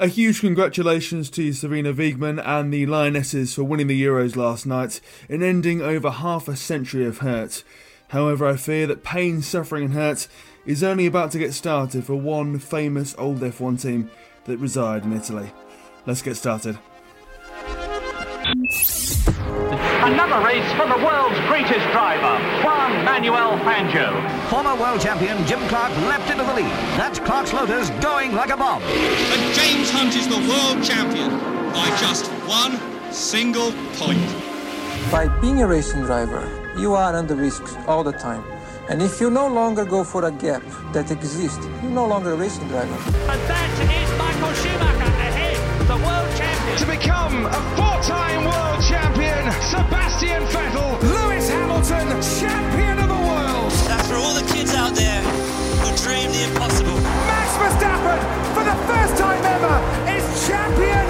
A huge congratulations to Sarina Wiegman and the Lionesses for winning the Euros last night and ending over half a century of hurt. However, I fear that pain, suffering, and hurt is only about to get started for one famous old F1 team that reside in Italy. Let's get started. Another race for the world's greatest driver, Juan Manuel Fangio. Former world champion Jim Clark leapt into the lead. That's Clark's Lotus going like a bomb. And James Hunt is the world champion by just one single point. By being a racing driver, you are under risk all the time. And if you no longer go for a gap that exists, you're no longer a racing driver. And that is Michael Schumacher ahead, the world champion. To become a four-time world champion, Sebastian Vettel, Lewis Hamilton, champion of the world. That's for all the kids out there who dream the impossible. Max Verstappen, for the first time ever, is champion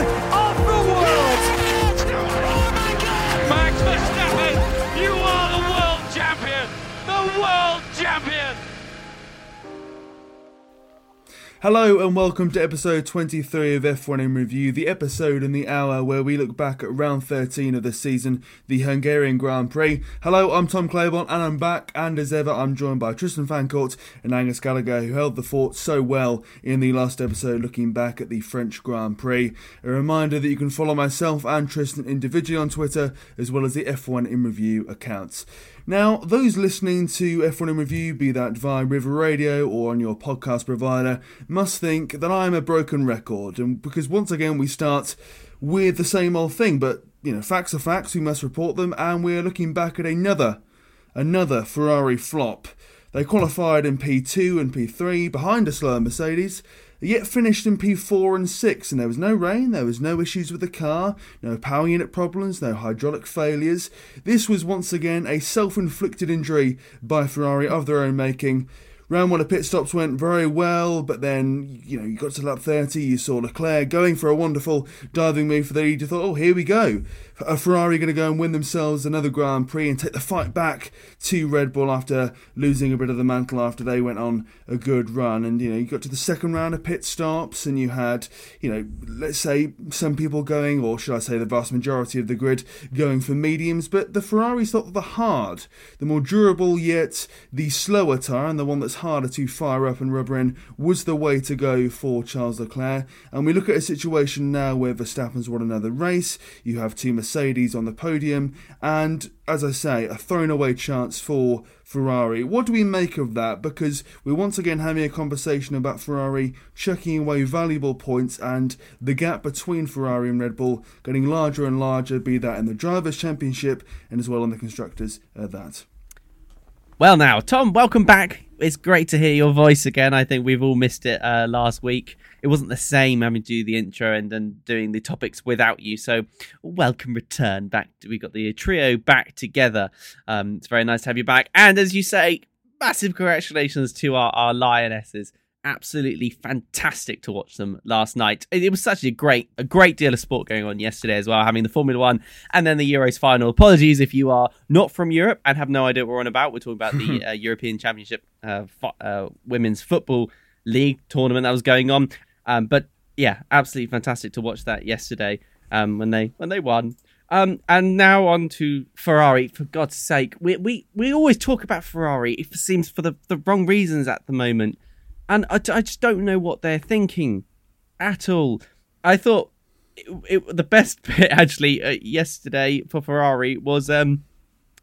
Hello and welcome to episode 23 of F1 in Review, the episode in the hour where we look back at round 13 of the season, the Hungarian Grand Prix. Hello, I'm Tom Claiborne and I'm back, and as ever, I'm joined by Tristan Fancourt and Angus Gallagher, who held the fort so well in the last episode looking back at the French Grand Prix. A reminder that you can follow myself and Tristan individually on Twitter, as well as the F1 in Review accounts. Now, those listening to F1 in Review, be that via River Radio or on your podcast provider, must think that I'm a broken record, and because once again we start with the same old thing, but you know, facts are facts, we must report them, and we're looking back at another, another Ferrari flop. They qualified in P2 and P3 behind a slower Mercedes, yet finished in P4 and 6, and there was no rain, there was no issues with the car, no power unit problems, no hydraulic failures. This was once again a self inflicted injury by Ferrari of their own making. Round one of pit stops went very well, but then, you know, you got to lap 30, you saw Leclerc going for a wonderful diving move for the lead. You thought, oh, here we go. A Ferrari going to go and win themselves another Grand Prix and take the fight back to Red Bull after losing a bit of the mantle after they went on a good run. And, you know, you got to the second round of pit stops and you had, you know, let's say some people going, or should I say the vast majority of the grid going for mediums, but the Ferraris thought that the hard, the more durable yet the slower tyre and the one that's harder to fire up and rubber in was the way to go for Charles Leclerc. And we look at a situation now where Verstappen's won another race. You have two on the podium, and as I say, a thrown away chance for Ferrari. What do we make of that? Because we're once again having a conversation about Ferrari chucking away valuable points and the gap between Ferrari and Red Bull getting larger and larger, be that in the Drivers' Championship and as well on the Constructors at that. Well, now, Tom, welcome back. It's great to hear your voice again. I think we've all missed it uh, last week. It wasn't the same having to do the intro and then doing the topics without you. So, welcome return back. We got the trio back together. Um, it's very nice to have you back. And as you say, massive congratulations to our, our lionesses absolutely fantastic to watch them last night. It, was such a great, a great deal of sport going on yesterday as well, having the Formula One and then the Euros final. Apologies if you are not from Europe and have no idea what we're on about. We're talking about the uh, European Championship uh, fo- uh, Women's Football League tournament that was going on. Um, but yeah, absolutely fantastic to watch that yesterday um, when they when they won. Um, and now on to Ferrari. For God's sake, we we we always talk about Ferrari. It seems for the the wrong reasons at the moment and I, I just don't know what they're thinking at all. I thought it, it, the best bit actually uh, yesterday for Ferrari was um,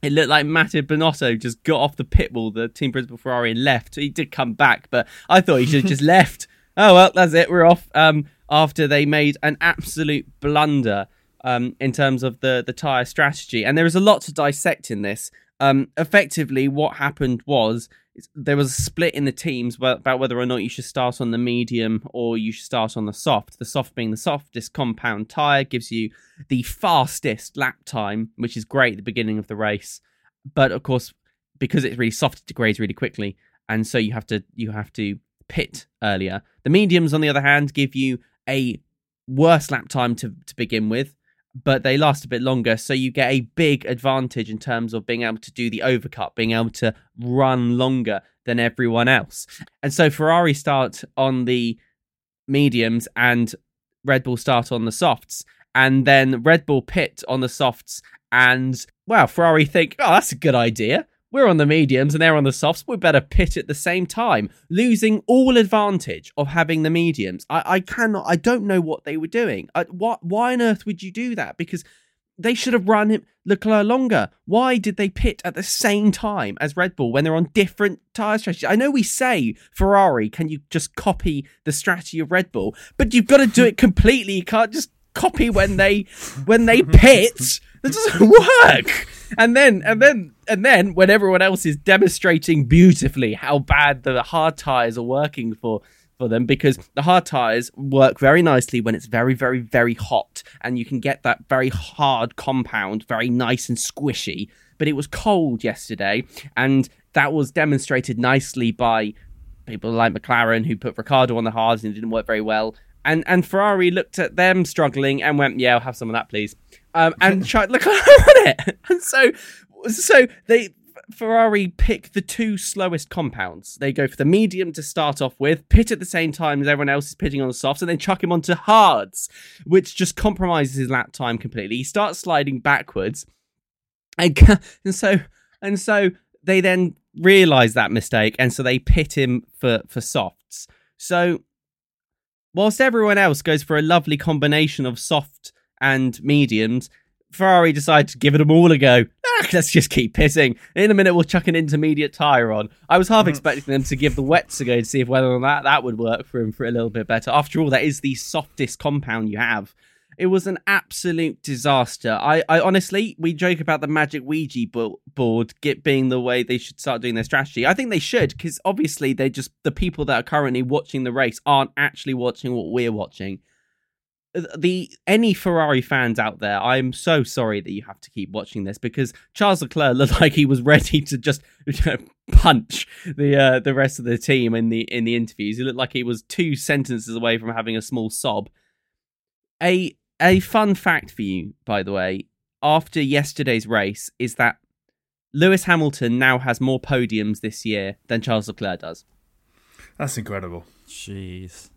it looked like Matteo Binotto just got off the pit wall, the team principal Ferrari, and left. He did come back, but I thought he should have just left. Oh well, that's it. We're off. Um, after they made an absolute blunder um, in terms of the the tire strategy, and there is a lot to dissect in this. Um, effectively, what happened was there was a split in the teams about whether or not you should start on the medium or you should start on the soft. The soft being the softest compound tire gives you the fastest lap time, which is great at the beginning of the race. But of course, because it's really soft, it degrades really quickly, and so you have to you have to pit earlier. The mediums, on the other hand, give you a worse lap time to to begin with, but they last a bit longer. So you get a big advantage in terms of being able to do the overcut, being able to run longer than everyone else. And so Ferrari start on the mediums and Red Bull start on the softs, and then Red Bull pit on the softs, and well, Ferrari think, oh, that's a good idea. We're on the mediums and they're on the softs. We better pit at the same time, losing all advantage of having the mediums. I, I cannot. I don't know what they were doing. I, what? Why on earth would you do that? Because they should have run him Leclerc longer. Why did they pit at the same time as Red Bull when they're on different tyre strategies? I know we say Ferrari, can you just copy the strategy of Red Bull? But you've got to do it completely. You can't just copy when they when they pit. That doesn't work. And then and then and then when everyone else is demonstrating beautifully how bad the hard tires are working for for them because the hard tires work very nicely when it's very very very hot and you can get that very hard compound very nice and squishy but it was cold yesterday and that was demonstrated nicely by people like McLaren who put Ricciardo on the hards and it didn't work very well and and Ferrari looked at them struggling and went yeah I'll have some of that please um, and tried Leclerc on it and so so they Ferrari pick the two slowest compounds. They go for the medium to start off with, pit at the same time as everyone else is pitting on the softs, and then chuck him onto hards, which just compromises his lap time completely. He starts sliding backwards, and, and so and so they then realise that mistake, and so they pit him for for softs. So whilst everyone else goes for a lovely combination of soft and mediums, Ferrari decided to give it them all a go. Ah, let's just keep pissing. In a minute, we'll chuck an intermediate tyre on. I was half Mm. expecting them to give the wets a go to see if whether or not that would work for him for a little bit better. After all, that is the softest compound you have. It was an absolute disaster. I, I honestly, we joke about the magic Ouija board get being the way they should start doing their strategy. I think they should because obviously they just the people that are currently watching the race aren't actually watching what we're watching the any Ferrari fans out there, I'm so sorry that you have to keep watching this because Charles Leclerc looked like he was ready to just punch the uh, the rest of the team in the in the interviews. He looked like he was two sentences away from having a small sob. A a fun fact for you, by the way, after yesterday's race, is that Lewis Hamilton now has more podiums this year than Charles Leclerc does. That's incredible. Jeez.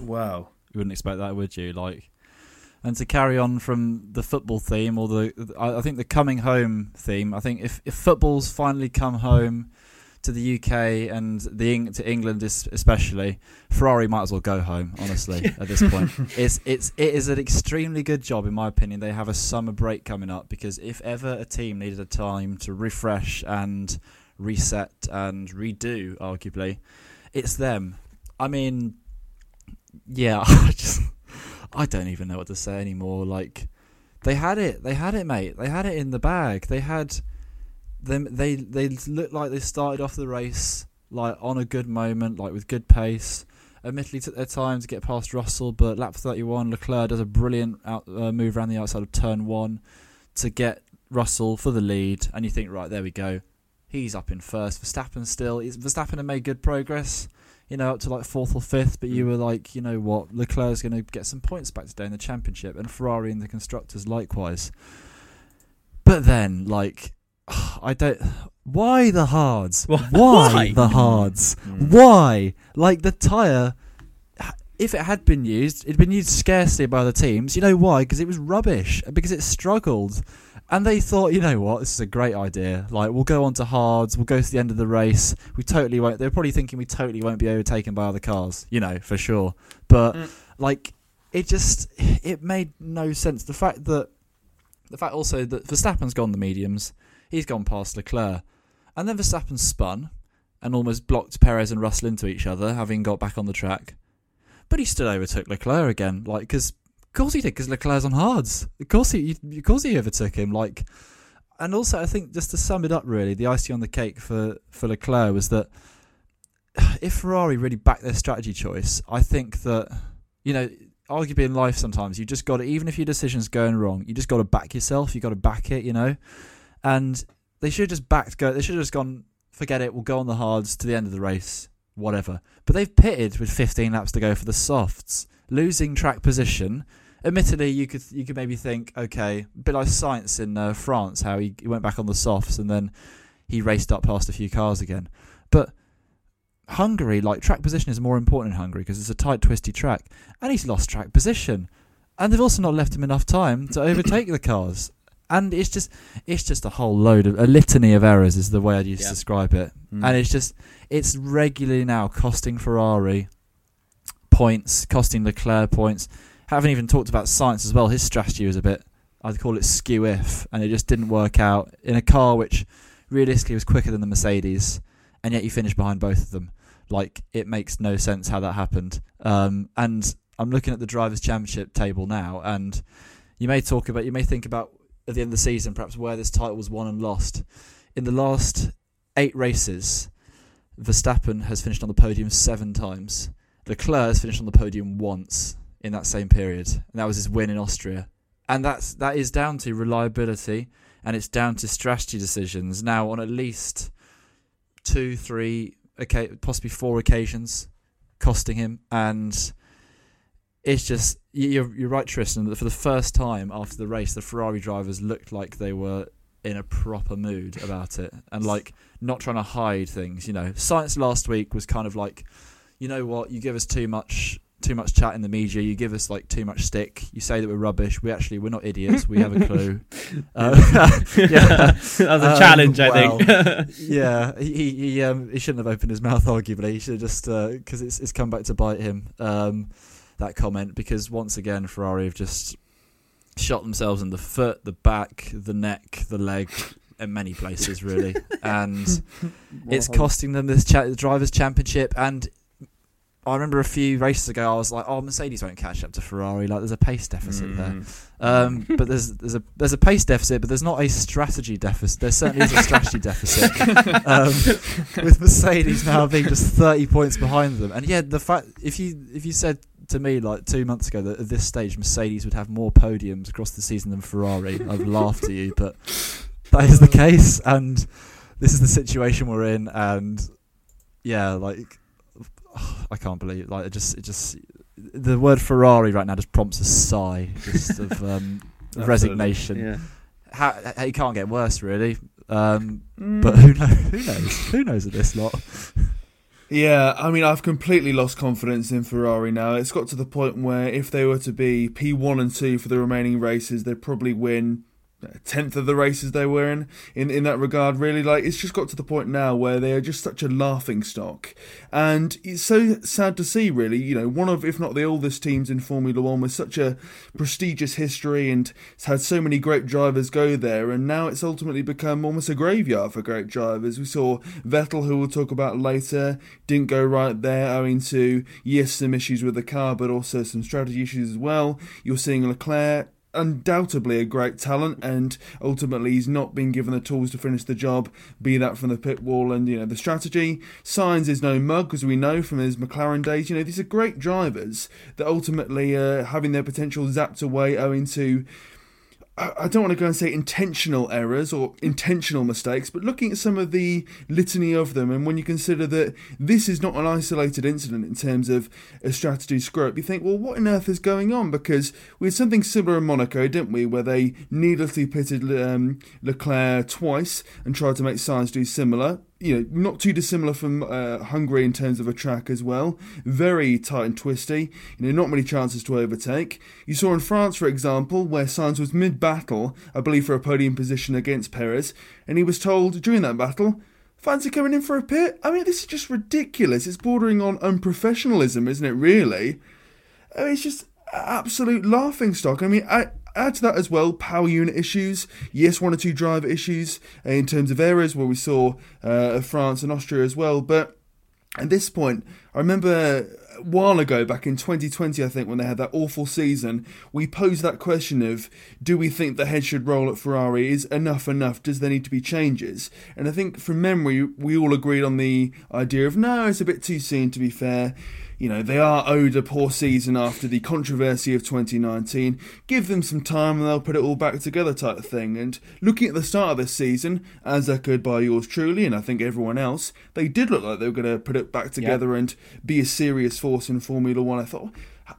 Wow. You wouldn't expect that, would you? Like, and to carry on from the football theme or the, I I think the coming home theme. I think if if football's finally come home to the UK and the to England especially, Ferrari might as well go home. Honestly, at this point, it's it's it is an extremely good job in my opinion. They have a summer break coming up because if ever a team needed a time to refresh and reset and redo, arguably, it's them. I mean, yeah, I just I don't even know what to say anymore. Like they had it, they had it, mate. They had it in the bag. They had them. They they looked like they started off the race like on a good moment, like with good pace. Admittedly, took their time to get past Russell, but lap 31, Leclerc does a brilliant out, uh, move around the outside of turn one to get Russell for the lead. And you think, right, there we go. He's up in first. Verstappen still. He's, Verstappen had made good progress you know, up to like fourth or fifth, but you were like, you know what, Leclerc's going to get some points back today in the championship, and Ferrari and the constructors likewise. But then, like, I don't. Why the hards? Why, Why? the hards? Hmm. Why? Like the tire. If it had been used, it'd been used scarcely by the teams. You know why? Because it was rubbish. Because it struggled. And they thought, you know what, this is a great idea. Like, we'll go on to hards, we'll go to the end of the race. We totally won't. They're probably thinking we totally won't be overtaken by other cars, you know, for sure. But, hmm. like, it just, it made no sense. The fact that, the fact also that Verstappen's gone the mediums, he's gone past Leclerc. And then Verstappen spun and almost blocked Perez and Russell into each other, having got back on the track. But he still overtook Leclerc again, like, because of course he did, because Leclerc's on hards. Of course he, of course he overtook him. Like, and also I think just to sum it up, really, the icing on the cake for for Leclerc was that if Ferrari really backed their strategy choice, I think that you know, arguably in life sometimes you just got to, even if your decision's going wrong, you just got to back yourself. You got to back it, you know. And they should have just backed. Go. They should have just gone. Forget it. We'll go on the hards to the end of the race. Whatever. But they've pitted with 15 laps to go for the softs, losing track position admittedly, you could you could maybe think, okay, a bit like Sainz in uh, France, how he, he went back on the softs and then he raced up past a few cars again. But Hungary, like track position is more important in Hungary because it's a tight, twisty track, and he's lost track position, and they've also not left him enough time to overtake the cars. And it's just, it's just a whole load of a litany of errors is the way I'd use Yeah. to describe it, Mm. and it's just, it's regularly now costing Ferrari points, costing Leclerc points. Haven't even talked about Sainz as well. His strategy was a bit, I'd call it skew if, and it just didn't work out in a car which realistically was quicker than the Mercedes, and yet you finished behind both of them. Like it makes no sense how that happened. Um, and I'm looking at the drivers' championship table now, and you may talk about, you may think about at the end of the season, perhaps where this title was won and lost. In the last eight races, Verstappen has finished on the podium seven times. Leclerc has finished on the podium once in that same period, and that was his win in Austria. And that's that is down to reliability, and it's down to strategy decisions. Now, on at least two, three, okay, possibly four occasions, costing him, and it's just you- you're you're right, Tristan. That for the first time after the race, the Ferrari drivers looked like they were in a proper mood about it, and like not trying to hide things. You know, Sainz last week was kind of like, you know what, you give us too much. Too much chat in the media. You give us like too much stick. You say that we're rubbish. We actually we're not idiots. We have a clue. Uh, yeah, that was a Um, challenge, I well, think. yeah, he he um, he shouldn't have opened his mouth. Arguably, he should have just because it's it's come back to bite him. Um, that comment because once again Ferrari have just shot themselves in the foot, the back, the neck, the leg, in many places really, and it's costing them this cha- drivers' championship. And I remember a few races ago, I was like, "Oh, Mercedes won't catch up to Ferrari. Like, there's a pace deficit there." Um, but there's there's a there's a pace deficit, but there's not a strategy deficit. There certainly is a strategy deficit um, with Mercedes now being just 30 points behind them. And yeah, the fact if you if you said to me like two months ago that at this stage Mercedes would have more podiums across the season than Ferrari, I've laughed at you. But that is the case, and this is the situation we're in. And yeah, like I can't believe like it just it just the word Ferrari right now just prompts a sigh just of um, resignation. yeah. How, how- it can't get worse, really. Um, Mm. but who knows? Who knows? Who knows at this lot? Yeah, I mean, I've completely lost confidence in Ferrari now. It's got to the point where if they were to be P1 and 2 for the remaining races, they'd probably win a tenth of the races they were in, in. In that regard, really, like, it's just got to the point now where they are just such a laughing stock. And it's so sad to see, really, you know, one of, if not the oldest teams in Formula One with such a prestigious history and it's had so many great drivers go there, and now it's ultimately become almost a graveyard for great drivers. We saw Vettel, who we'll talk about later, didn't go right there owing to, yes, some issues with the car, but also some strategy issues as well. You're seeing Leclerc. Undoubtedly a great talent, and ultimately he's not been given the tools to finish the job. Be that from the pit wall and you know the strategy. Sainz is no mug, as we know from his McLaren days. You know these are great drivers that ultimately uh, having their potential zapped away owing to I don't want to go and say intentional errors or intentional mistakes, but looking at some of the litany of them, and when you consider that this is not an isolated incident in terms of a strategy screw up, you think, well, what on earth is going on? Because we had something similar in Monaco, didn't we, where they needlessly pitted um, Leclerc twice and tried to make Sainz do similar. You know, not too dissimilar from uh, Hungary in terms of a track as well. Very tight and twisty. You know, not many chances to overtake. You saw in France, for example, where Sainz was mid-battle, I believe, for a podium position against Perez, and he was told during that battle, "Fancy coming in for a pit?" I mean, this is just ridiculous. It's bordering on unprofessionalism, isn't it? Really. I mean, it's just absolute laughing stock. I mean, I add to that as well power unit issues. Yes, one or two driver issues uh, in terms of errors where we saw uh, France and Austria as well. But at this point, I remember a while ago, back in 2020, I think, when they had that awful season, we posed that question of do we think the head should roll at Ferrari? Is enough enough? Does there need to be changes? And I think from memory, we all agreed on the idea of no, it's a bit too soon to be fair. You know, they are owed a poor season after the controversy of 2019. Give them some time and they'll put it all back together, type of thing. And looking at the start of this season, as echoed by yours truly, and I think everyone else, they did look like they were going to put it back together and be a serious force in Formula One. I thought.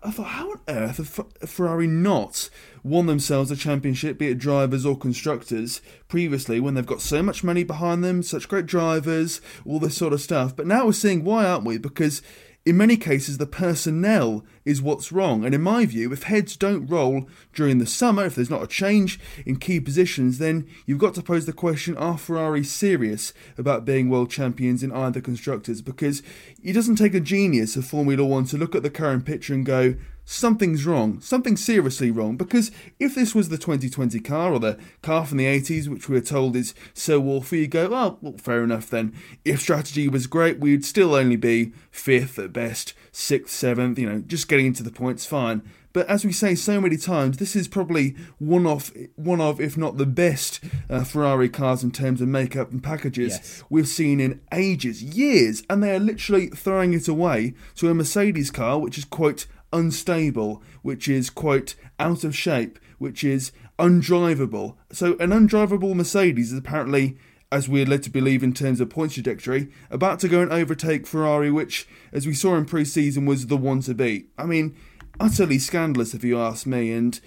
I thought, how on earth have Ferrari not won themselves a championship, be it drivers or constructors, previously when they've got so much money behind them, such great drivers, all this sort of stuff? But now we're seeing why, aren't we? Because in many cases, the personnel is what's wrong. And in my view, if heads don't roll during the summer, if there's not a change in key positions, then you've got to pose the question are Ferrari serious about being world champions in either constructors? Because it doesn't take a genius of Formula One to look at the current picture and go, something's wrong, something seriously wrong. Because if this was the 2020 car or the car from the 80s, which we are told is so awful, you go, oh, well, fair enough then. If strategy was great, we'd still only be fifth at best, sixth, seventh, you know, just getting into the points, fine. But as we say so many times, this is probably one of, one of if not the best uh, Ferrari cars in terms of makeup and packages Yes. we've seen in ages, years, and they are literally throwing it away to a Mercedes car, which is quite unstable, which is quite out of shape, which is undrivable. So an undrivable Mercedes is apparently, as we're led to believe in terms of points trajectory, about to go and overtake Ferrari, which, as we saw in pre-season, was the one to beat. I mean, utterly scandalous if you ask me, and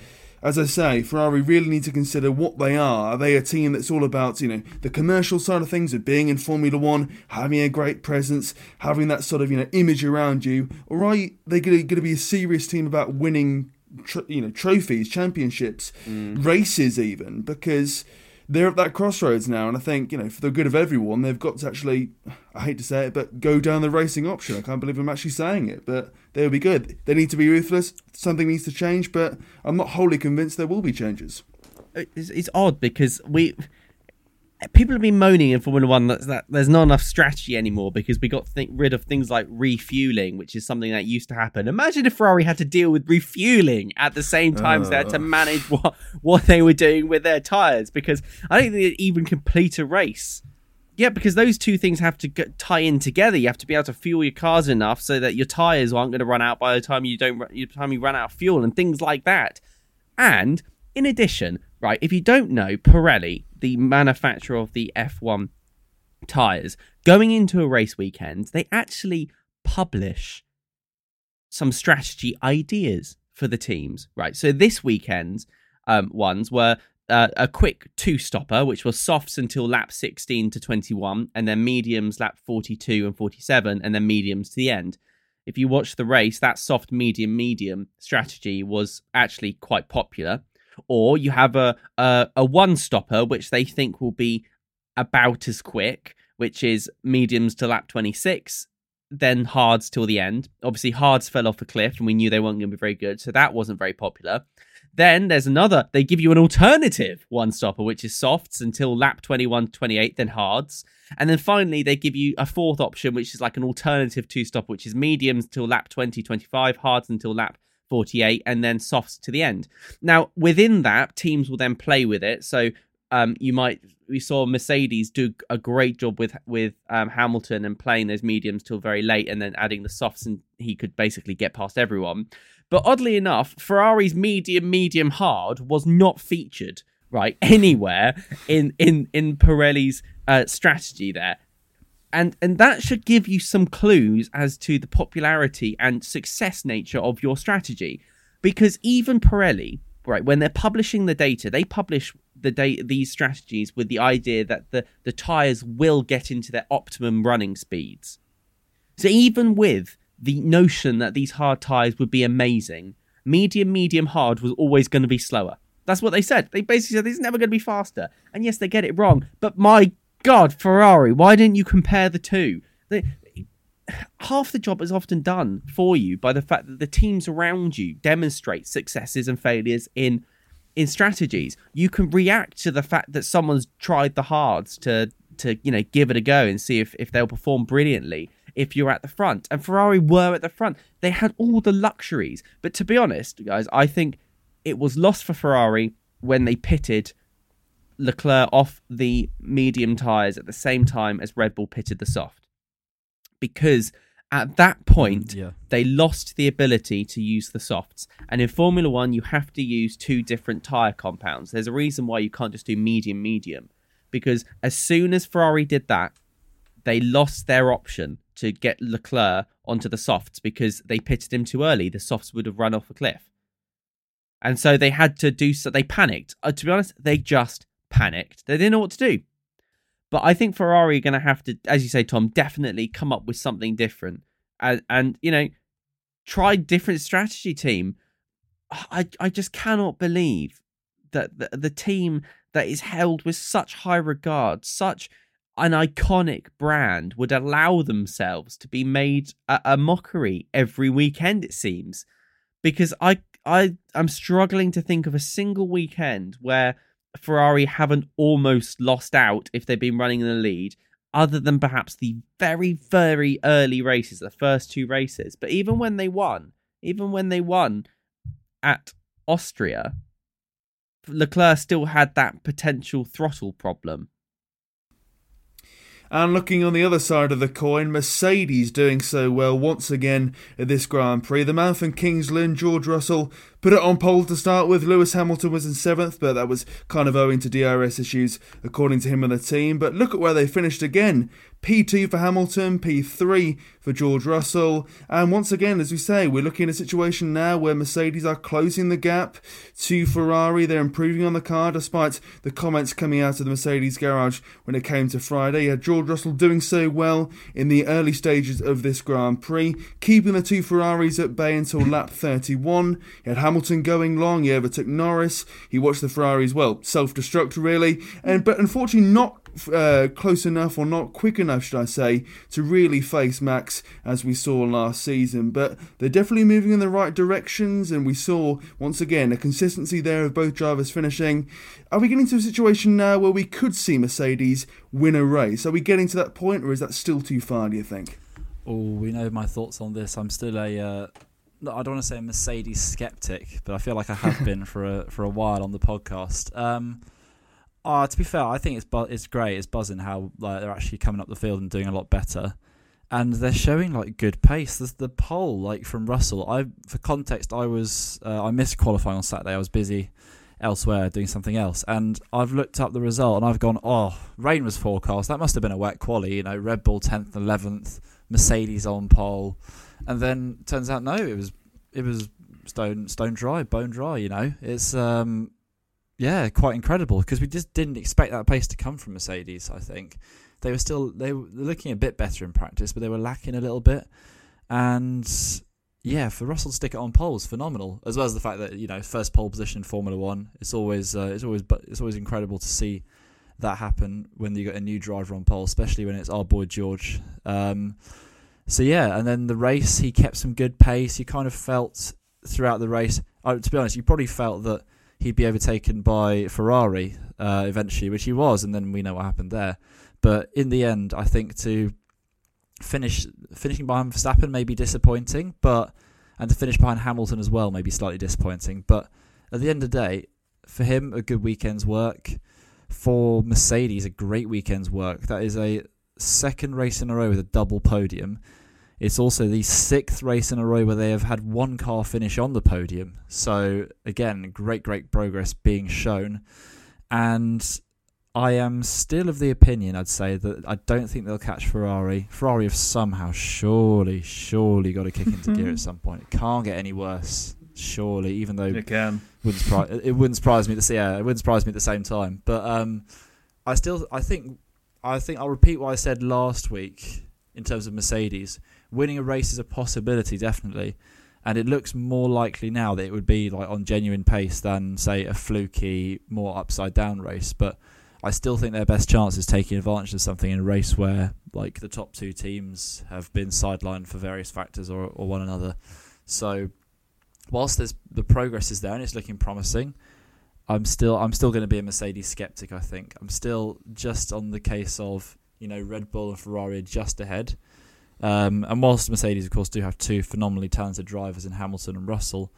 as I say, Ferrari really need to consider what they are. Are they a team that's all about, you know, the commercial side of things, of being in Formula One, having a great presence, having that sort of, you know, image around you? Or are they going to be a serious team about winning, tr- you know, trophies, championships, mm. races even? Because they're at that crossroads now, and I think, you know, for the good of everyone, they've got to actually, I hate to say it, but go down the racing option. I can't believe I'm actually saying it, but they will be good. They need to be ruthless. Something needs to change, but I'm not wholly convinced there will be changes. it's, it's odd because we people have been moaning in Formula One that, that there's not enough strategy anymore because we got th- rid of things like refueling, which is something that used to happen. Imagine if Ferrari had to deal with refueling at the same time as they had to manage what what they were doing with their tires because I don't think they'd even complete a race. Yeah, because those two things have to get, tie in together. You have to be able to fuel your cars enough so that your tires aren't going to run out by the time you don't the time you run out of fuel and things like that. And in addition, right, if you don't know, Pirelli, the manufacturer of the F1 tires, going into a race weekend, they actually publish some strategy ideas for the teams, right? So this weekend um, ones were uh, a quick two stopper, which was softs until lap 16 to 21, and then mediums lap 42 and 47, and then mediums to the end. If you watch the race, that soft, medium, medium strategy was actually quite popular. Or you have a a, a one stopper, which they think will be about as quick, which is mediums to lap 26, then hards till the end. Obviously, hards fell off a cliff, and we knew they weren't going to be very good, so that wasn't very popular. Then there's another, they give you an alternative one stopper, which is softs until lap 21 28, then hards. And then finally, they give you a fourth option, which is like an alternative two stopper, which is mediums till lap 20 25, hards until lap 48, and then softs to the end. Now, within that, teams will then play with it. So um, you might we saw Mercedes do a great job with with um, Hamilton and playing those mediums till very late, and then adding the softs, and he could basically get past everyone. But oddly enough, Ferrari's medium, medium, hard was not featured right anywhere in in in Pirelli's uh, strategy there. And and that should give you some clues as to the popularity and success nature of your strategy, because even Pirelli, right, when they're publishing the data, they publish the data these strategies with the idea that the the tires will get into their optimum running speeds. So even with the notion that these hard tires would be amazing, medium, medium, hard was always going to be slower. That's what they said. They basically said it's never going to be faster. And yes, they get it wrong. But my God, Ferrari, why didn't you compare the two? They, half the job is often done for you by the fact that the teams around you demonstrate successes and failures in in strategies. You can react to the fact that someone's tried the hards to to you know give it a go and see if if they'll perform brilliantly if you're at the front. And Ferrari were at the front. They had all the luxuries. But to be honest, guys, I think it was lost for Ferrari when they pitted Leclerc off the medium tyres at the same time as Red Bull pitted the soft. Because At that point, yeah. they lost the ability to use the softs. And in Formula One, you have to use two different tyre compounds. There's a reason why you can't just do medium, medium. Because as soon as Ferrari did that, they lost their option to get Leclerc onto the softs because they pitted him too early. The softs would have run off a cliff. And so they had to do so. They panicked. Uh, to be honest, they just panicked. They didn't know what to do. But I think Ferrari are going to have to, as you say, Tom, definitely come up with something different and, and you know, try different strategy team. I, I just cannot believe that the, the team that is held with such high regard, such an iconic brand, would allow themselves to be made a, a mockery every weekend, it seems. Because I, I, I'm struggling to think of a single weekend where Ferrari haven't almost lost out if they've been running in the lead, other than perhaps the very, very early races, the first two races. But even when they won, even when they won at Austria, Leclerc still had that potential throttle problem. And looking on the other side of the coin, Mercedes doing so well once again at this Grand Prix. The man from King's Lynn, George Russell, put it on pole to start with. Lewis Hamilton was in seventh, but that was kind of owing to DRS issues, according to him and the team. But look at where they finished again. P2 for Hamilton, P3 for George Russell. And once again, as we say, we're looking at a situation now where Mercedes are closing the gap to Ferrari. They're improving on the car despite the comments coming out of the Mercedes garage when it came to Friday. Had George Russell doing so well in the early stages of this Grand Prix, keeping the two Ferraris at bay until lap 31. You had Hamilton going long, he overtook Norris. He watched the Ferraris, well, self destruct really, and but unfortunately not uh, close enough or not quick enough, should I say, to really face Max as we saw last season. But they're definitely moving in the right directions, and we saw once again a consistency there of both drivers finishing. Are we getting to a situation now where we could see Mercedes win a race? Are we getting to that point, or is that still too far? Do you think? Oh, we know my thoughts on this. I'm still a. Uh, no, I don't want to say a Mercedes skeptic, but I feel like I have been for a for a while on the podcast. Um, uh, to be fair, I think it's bu- it's great. It's buzzing how like they're actually coming up the field and doing a lot better, and they're showing like good pace. There's the pole like from Russell. I for context, I was uh, I missed qualifying on Saturday. I was busy elsewhere doing something else, and I've looked up the result and I've gone, oh, rain was forecast. That must have been a wet quali. You know, Red Bull tenth, eleventh, Mercedes on pole, and then turns out no, it was it was stone stone dry, bone dry. You know, it's um yeah, quite incredible because we just didn't expect that pace to come from Mercedes. I think they were still they were looking a bit better in practice, but they were lacking a little bit. And yeah, for Russell to stick it on pole is phenomenal, as well as the fact that you know first pole position in Formula One. It's always uh, it's always but it's always incredible to see that happen when you got a new driver on pole, especially when it's our boy George. Um, so yeah, and then the race, he kept some good pace. You kind of felt throughout the race. Oh, to be honest, you probably felt that he'd be overtaken by Ferrari uh, eventually, which he was, and then we know what happened there. But in the end, I think to finish finishing behind Verstappen may be disappointing, but and to finish behind Hamilton as well may be slightly disappointing. But at the end of the day, for him, a good weekend's work. For Mercedes, a great weekend's work. That is a second race in a row with a double podium. It's also the sixth race in a row where they have had one car finish on the podium. So, again, great, great progress being shown. And I am still of the opinion, I'd say, that I don't think they'll catch Ferrari. Ferrari have somehow, surely, surely got to kick into gear at some point. It can't get any worse, surely, even though it can. Wouldn't surprise, it wouldn't surprise me to see. Yeah, it wouldn't surprise me at the same time. But um, I still, I think, I think I'll repeat what I said last week in terms of Mercedes winning a race is a possibility, definitely. And it looks more likely now that it would be like on genuine pace than say a fluky, more upside down race. But I still think their best chance is taking advantage of something in a race where like the top two teams have been sidelined for various factors or, or one another. So whilst there's the progress is there and it's looking promising, I'm still I'm still going to be a Mercedes skeptic. I think I'm still just on the case of you know Red Bull and Ferrari just ahead. Um, and whilst Mercedes, of course, do have two phenomenally talented drivers in Hamilton and Russell,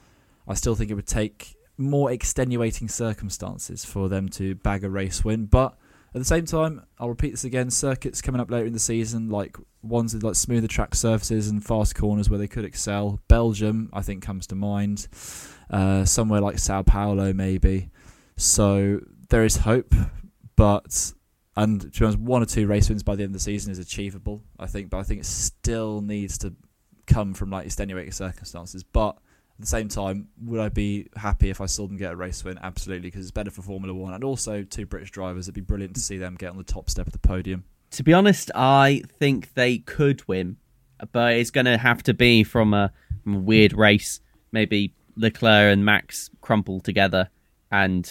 I still think it would take more extenuating circumstances for them to bag a race win. But At the same time, I'll repeat this again: circuits coming up later in the season, like ones with like smoother track surfaces and fast corners where they could excel. Belgium, I think, comes to mind. Uh, somewhere like Sao Paulo, maybe. So there is hope, but and to be honest, one or two race wins by the end of the season is achievable, I think. But I think it still needs to come from like extenuating circumstances. But at the same time, would I be happy if I saw them get a race win? Absolutely, because it's better for Formula One and also two British drivers. It'd be brilliant to see them get on the top step of the podium. To be honest, I think they could win, but it's going to have to be from a, from a weird race. Maybe Leclerc and Max crumple together, and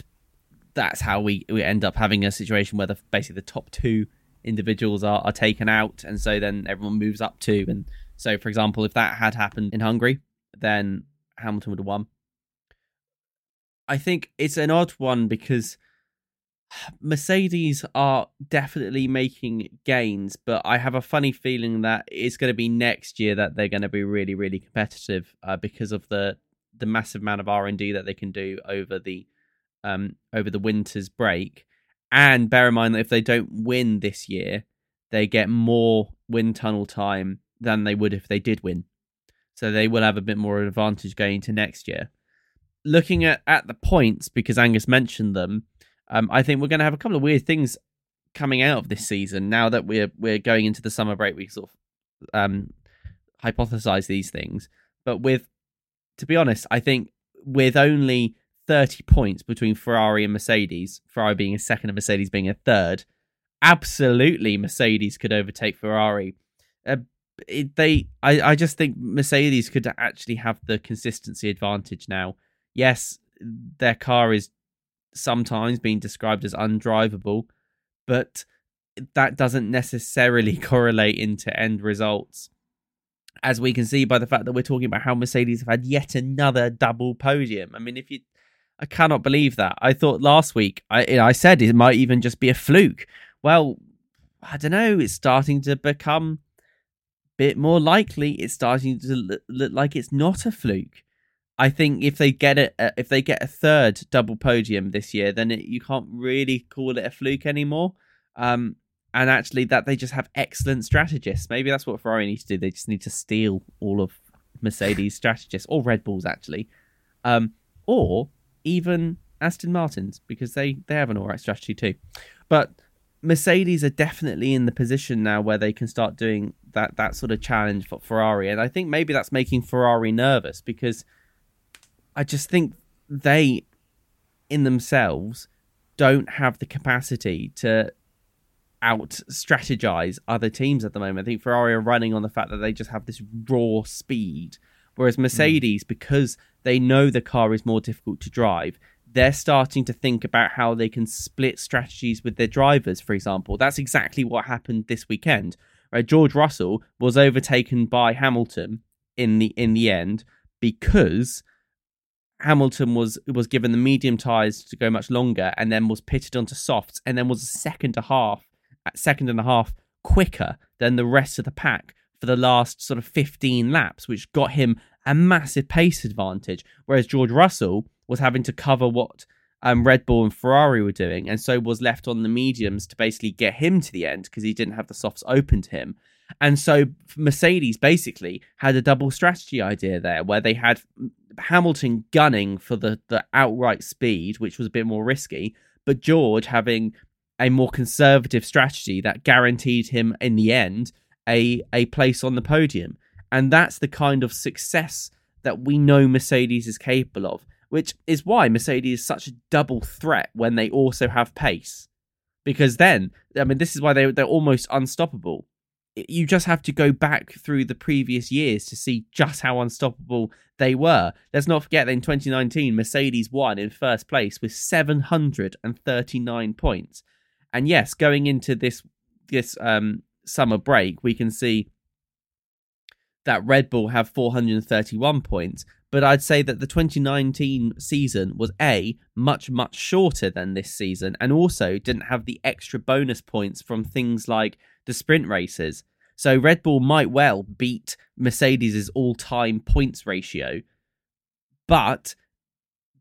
that's how we, we end up having a situation where the, basically the top two individuals are, are taken out, and so then everyone moves up two. And so, for example, if that had happened in Hungary, then Hamilton would have won. I think it's an odd one because Mercedes are definitely making gains, but I have a funny feeling that it's going to be next year that they're going to be really, really competitive uh, because of the the massive amount of R and D that they can do over the um over the winter's break. And bear in mind that if they don't win this year, they get more wind tunnel time than they would if they did win. So they will have a bit more advantage going into next year. Looking at, at the points, because Angus mentioned them, um, I think we're going to have a couple of weird things coming out of this season. Now that we're we're going into the summer break, we sort of um, hypothesize these things. But with, to be honest, I think with only 30 points between Ferrari and Mercedes, Ferrari being a second and Mercedes being a third, absolutely Mercedes could overtake Ferrari. Uh, it, they, I, I just think Mercedes could actually have the consistency advantage now. Yes, their car is sometimes being described as undrivable, but that doesn't necessarily correlate into end results. As we can see by the fact that we're talking about how Mercedes have had yet another double podium. I mean, if you, I cannot believe that. I thought last week, I I said it might even just be a fluke. Well, I don't know. It's starting to become a bit more likely. It's starting to look, like it's not a fluke. I think if they get it, if they get a third double podium this year, then it, you can't really call it a fluke anymore. Um, and actually, that they just have excellent strategists. Maybe that's what Ferrari needs to do. They just need to steal all of Mercedes' strategists, or Red Bulls actually, um, or even Aston Martins because they they have an alright strategy too. But Mercedes are definitely in the position now where they can start doing that that sort of challenge for Ferrari, and I think maybe that's making Ferrari nervous because I just think they, in themselves, don't have the capacity to out strategize other teams at the moment. I think Ferrari are running on the fact that they just have this raw speed, whereas Mercedes, mm. because they know the car is more difficult to drive, they're starting to think about how they can split strategies with their drivers. For example, that's exactly what happened this weekend. Right, George Russell was overtaken by Hamilton in the in the end because Hamilton was was given the medium tires to go much longer, and then was pitted onto softs, and then was a second and a half, second and a half quicker than the rest of the pack for the last sort of 15 laps, which got him a massive pace advantage. Whereas George Russell was having to cover what um, Red Bull and Ferrari were doing, and so was left on the mediums to basically get him to the end because he didn't have the softs open to him. And so Mercedes basically had a double strategy idea there where they had Hamilton gunning for the, the outright speed, which was a bit more risky, but George having a more conservative strategy that guaranteed him in the end a, a place on the podium. And that's the kind of success that we know Mercedes is capable of, which is why Mercedes is such a double threat when they also have pace. Because then, I mean, this is why they, they're almost unstoppable you just have to go back through the previous years to see just how unstoppable they were. Let's not forget that in 2019, Mercedes won in first place with 739 points. And yes, going into this this um, summer break, we can see that Red Bull have 431 points, but I'd say that the 2019 season was a much much shorter than this season and also didn't have the extra bonus points from things like the sprint races. So Red Bull might well beat Mercedes' all-time points ratio, but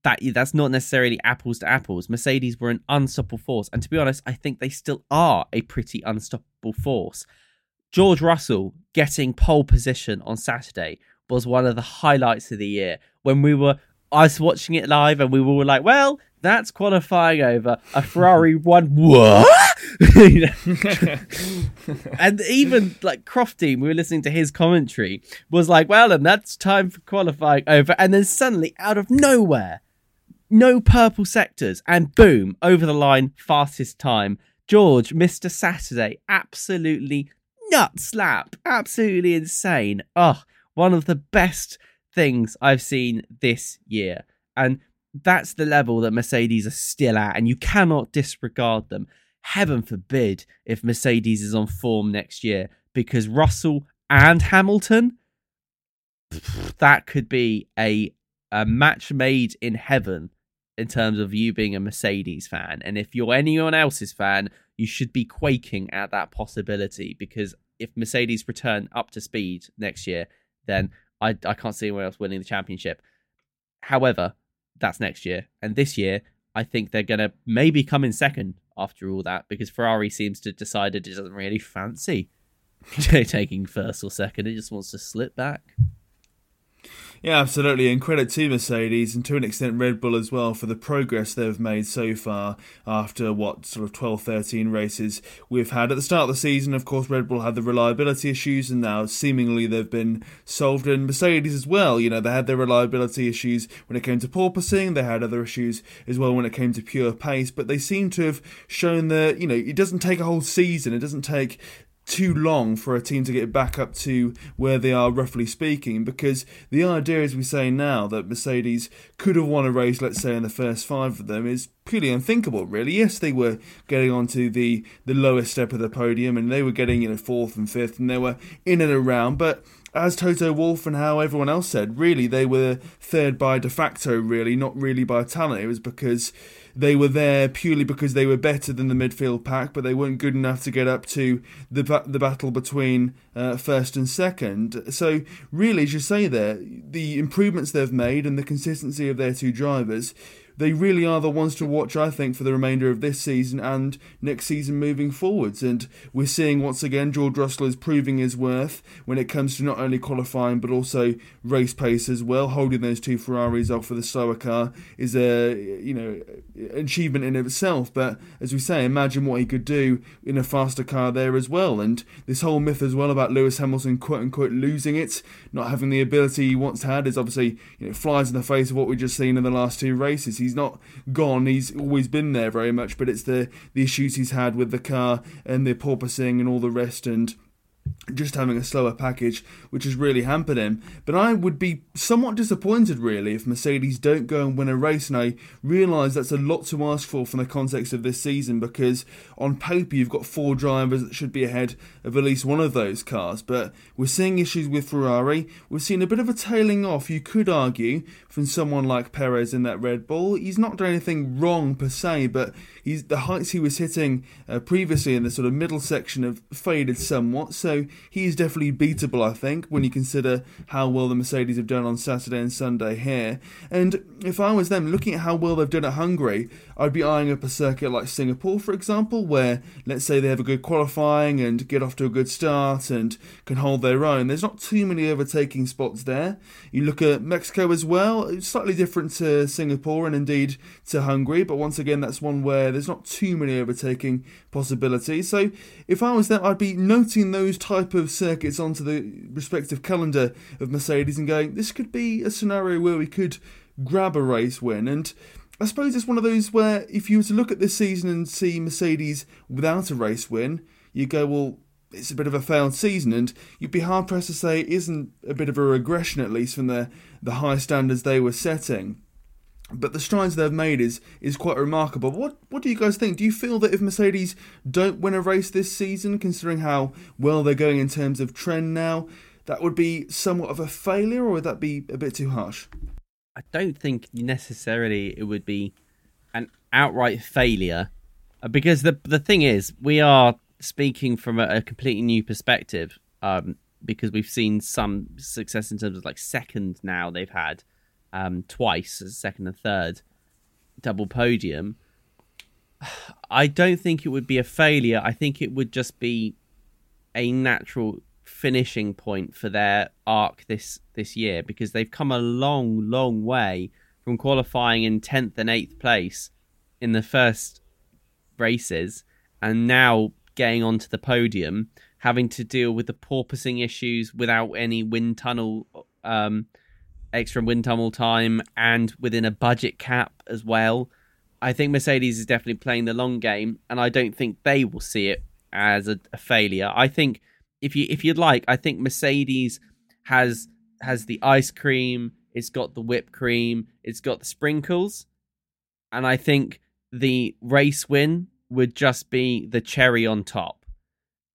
that that's not necessarily apples to apples. Mercedes were an unstoppable force, and to be honest, I think they still are a pretty unstoppable force. George Russell getting pole position on Saturday was one of the highlights of the year when we were I was watching it live and we were like, well, that's qualifying over. A Ferrari won. What? and even like Crofty, we were listening to his commentary, was like, well, and that's time for qualifying over. And then suddenly, out of nowhere, no purple sectors, and boom, over the line, fastest time. George, Mr. Saturday, absolutely nut slap, absolutely insane. Oh, one of the best things I've seen this year. And that's the level that Mercedes are still at, and you cannot disregard them. Heaven forbid if Mercedes is on form next year, because Russell and Hamilton, that could be a a match made in heaven in terms of you being a Mercedes fan. And if you're anyone else's fan, you should be quaking at that possibility because if Mercedes return up to speed next year, then I, I can't see anyone else winning the championship. However, that's next year. And this year, I think they're going to maybe come in second after all that because Ferrari seems to have decided it doesn't really fancy taking first or second. It just wants to slip back. Yeah, absolutely. And credit to Mercedes and to an extent Red Bull as well for the progress they've made so far after what sort of 12, 13 races we've had. At the start of the season, of course, Red Bull had the reliability issues and now seemingly they've been solved. And Mercedes as well, you know, they had their reliability issues when it came to porpoising, they had other issues as well when it came to pure pace, but they seem to have shown that, you know, it doesn't take a whole season, it doesn't take too long for a team to get back up to where they are, roughly speaking, because the idea, as we say now, that Mercedes could have won a race, let's say, in the first five of them, is purely unthinkable, really. Yes, they were getting onto the, the lowest step of the podium and they were getting, you know, fourth and fifth and they were in and around, but as Toto Wolff and how everyone else said, really, they were third by de facto, really, not really by talent. It was because they were there purely because they were better than the midfield pack, but they weren't good enough to get up to the the battle between uh, first and second. So really, as you say there, the improvements they've made and the consistency of their two drivers they really are the ones to watch, I think, for the remainder of this season and next season moving forwards. And we're seeing once again George Russell is proving his worth when it comes to not only qualifying but also race pace as well. Holding those two Ferraris off for the slower car is a you know achievement in itself. But as we say, imagine what he could do in a faster car there as well. And this whole myth as well about Lewis Hamilton quote unquote losing it, not having the ability he once had, is obviously you know flies in the face of what we've just seen in the last two races. He's not gone. He's always been there very much, but it's the the issues he's had with the car and the porpoising and all the rest and just having a slower package, which has really hampered him. But I would be somewhat disappointed, really, if Mercedes don't go and win a race. And I realise that's a lot to ask for from the context of this season because on paper you've got four drivers that should be ahead of at least one of those cars. But we're seeing issues with Ferrari. We've seen a bit of a tailing off, you could argue, from someone like Perez in that Red Bull. He's not done anything wrong per se, but he's the heights he was hitting uh, previously in the sort of middle section have faded somewhat. So he is definitely beatable, I think, when you consider how well the Mercedes have done on Saturday and Sunday here. And if I was them, looking at how well they've done at Hungary, I'd be eyeing up a circuit like Singapore, for example, where let's say they have a good qualifying and get off to a good start and can hold their own. There's not too many overtaking spots there. You look at Mexico as well, it's slightly different to Singapore and indeed to Hungary, but once again, that's one where there's not too many overtaking possibilities. So if I was them, I'd be noting those type of circuits onto the respective calendar of Mercedes and going, this could be a scenario where we could grab a race win. And I suppose it's one of those where if you were to look at this season and see Mercedes without a race win, you go, well, it's a bit of a failed season, and you'd be hard pressed to say it isn't a bit of a regression, at least from the, the high standards they were setting. But the strides they've made is is quite remarkable. What what do you guys think? Do you feel that if Mercedes don't win a race this season, considering how well they're going in terms of trend now, that would be somewhat of a failure, or would that be a bit too harsh? I don't think necessarily it would be an outright failure, uh, because the the thing is, we are speaking from a, a completely new perspective. Um, because we've seen some success in terms of like second now they've had um, twice as second and third, double podium. I don't think it would be a failure. I think it would just be a natural finishing point for their arc this this year because they've come a long, long way from qualifying in tenth and eighth place in the first races, and now getting onto the podium, having to deal with the porpoising issues without any wind tunnel, um, extra wind tunnel time, and within a budget cap as well. I think Mercedes is definitely playing the long game, and I don't think they will see it as a, a failure. I think if you if you'd like, I think Mercedes has has the ice cream, it's got the whipped cream, it's got the sprinkles, and I think the race win would just be the cherry on top.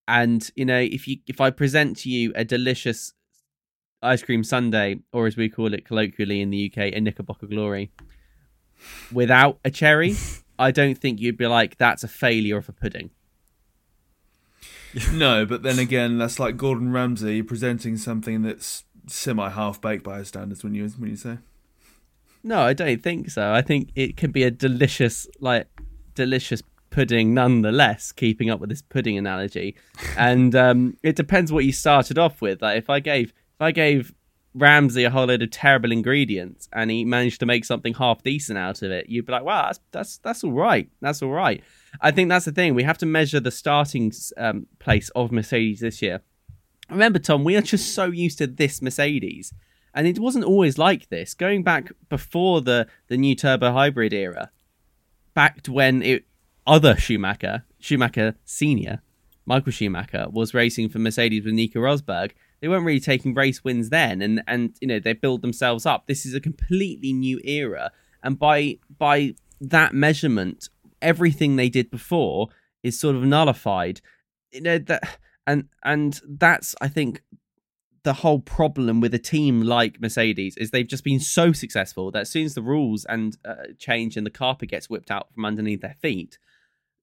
And you know, if you if I present to you a delicious ice cream sundae, or as we call it colloquially in the UK, a Knickerbocker Glory, without a cherry, I don't think you'd be like that's a failure of a pudding. no, but then again, that's like Gordon Ramsay presenting something that's semi half baked by his standards. When you when you say, no, I don't think so. I think it can be a delicious, like delicious pudding nonetheless. Keeping up with this pudding analogy, and um, it depends what you started off with. Like if I gave I gave Ramsay a whole load of terrible ingredients and he managed to make something half decent out of it, you'd be like, wow, that's that's that's all right. That's all right. I think that's the thing. We have to measure the starting um, place of Mercedes this year. Remember, Tom, we are just so used to this Mercedes, and it wasn't always like this. Going back before the the new turbo hybrid era, back to when it other Schumacher, Schumacher Senior, Michael Schumacher was racing for Mercedes with Nico Rosberg. They weren't really taking race wins then, and and you know they build themselves up. This is a completely new era, and by by that measurement, everything they did before is sort of nullified. You know that, and and that's I think the whole problem with a team like Mercedes is they've just been so successful that as soon as the rules and uh, change and the carpet gets whipped out from underneath their feet,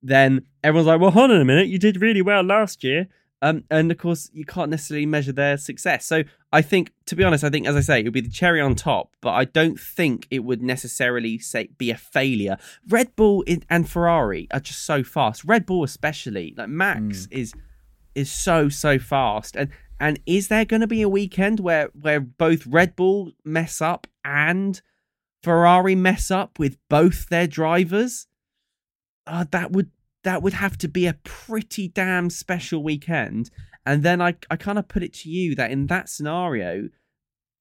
then everyone's like, "Well, hold on a minute, you did really well last year." Um, and of course, you can't necessarily measure their success. So I think, to be honest, I think, as I say, it would be the cherry on top, but I don't think it would necessarily say be a failure. Red Bull and Ferrari are just so fast. Red Bull, especially, like Max, mm. is is so so fast. And and is there going to be a weekend where where both Red Bull mess up and Ferrari mess up with both their drivers? Uh, that would that would have to be a pretty damn special weekend. And then I, I kind of put it to you that in that scenario,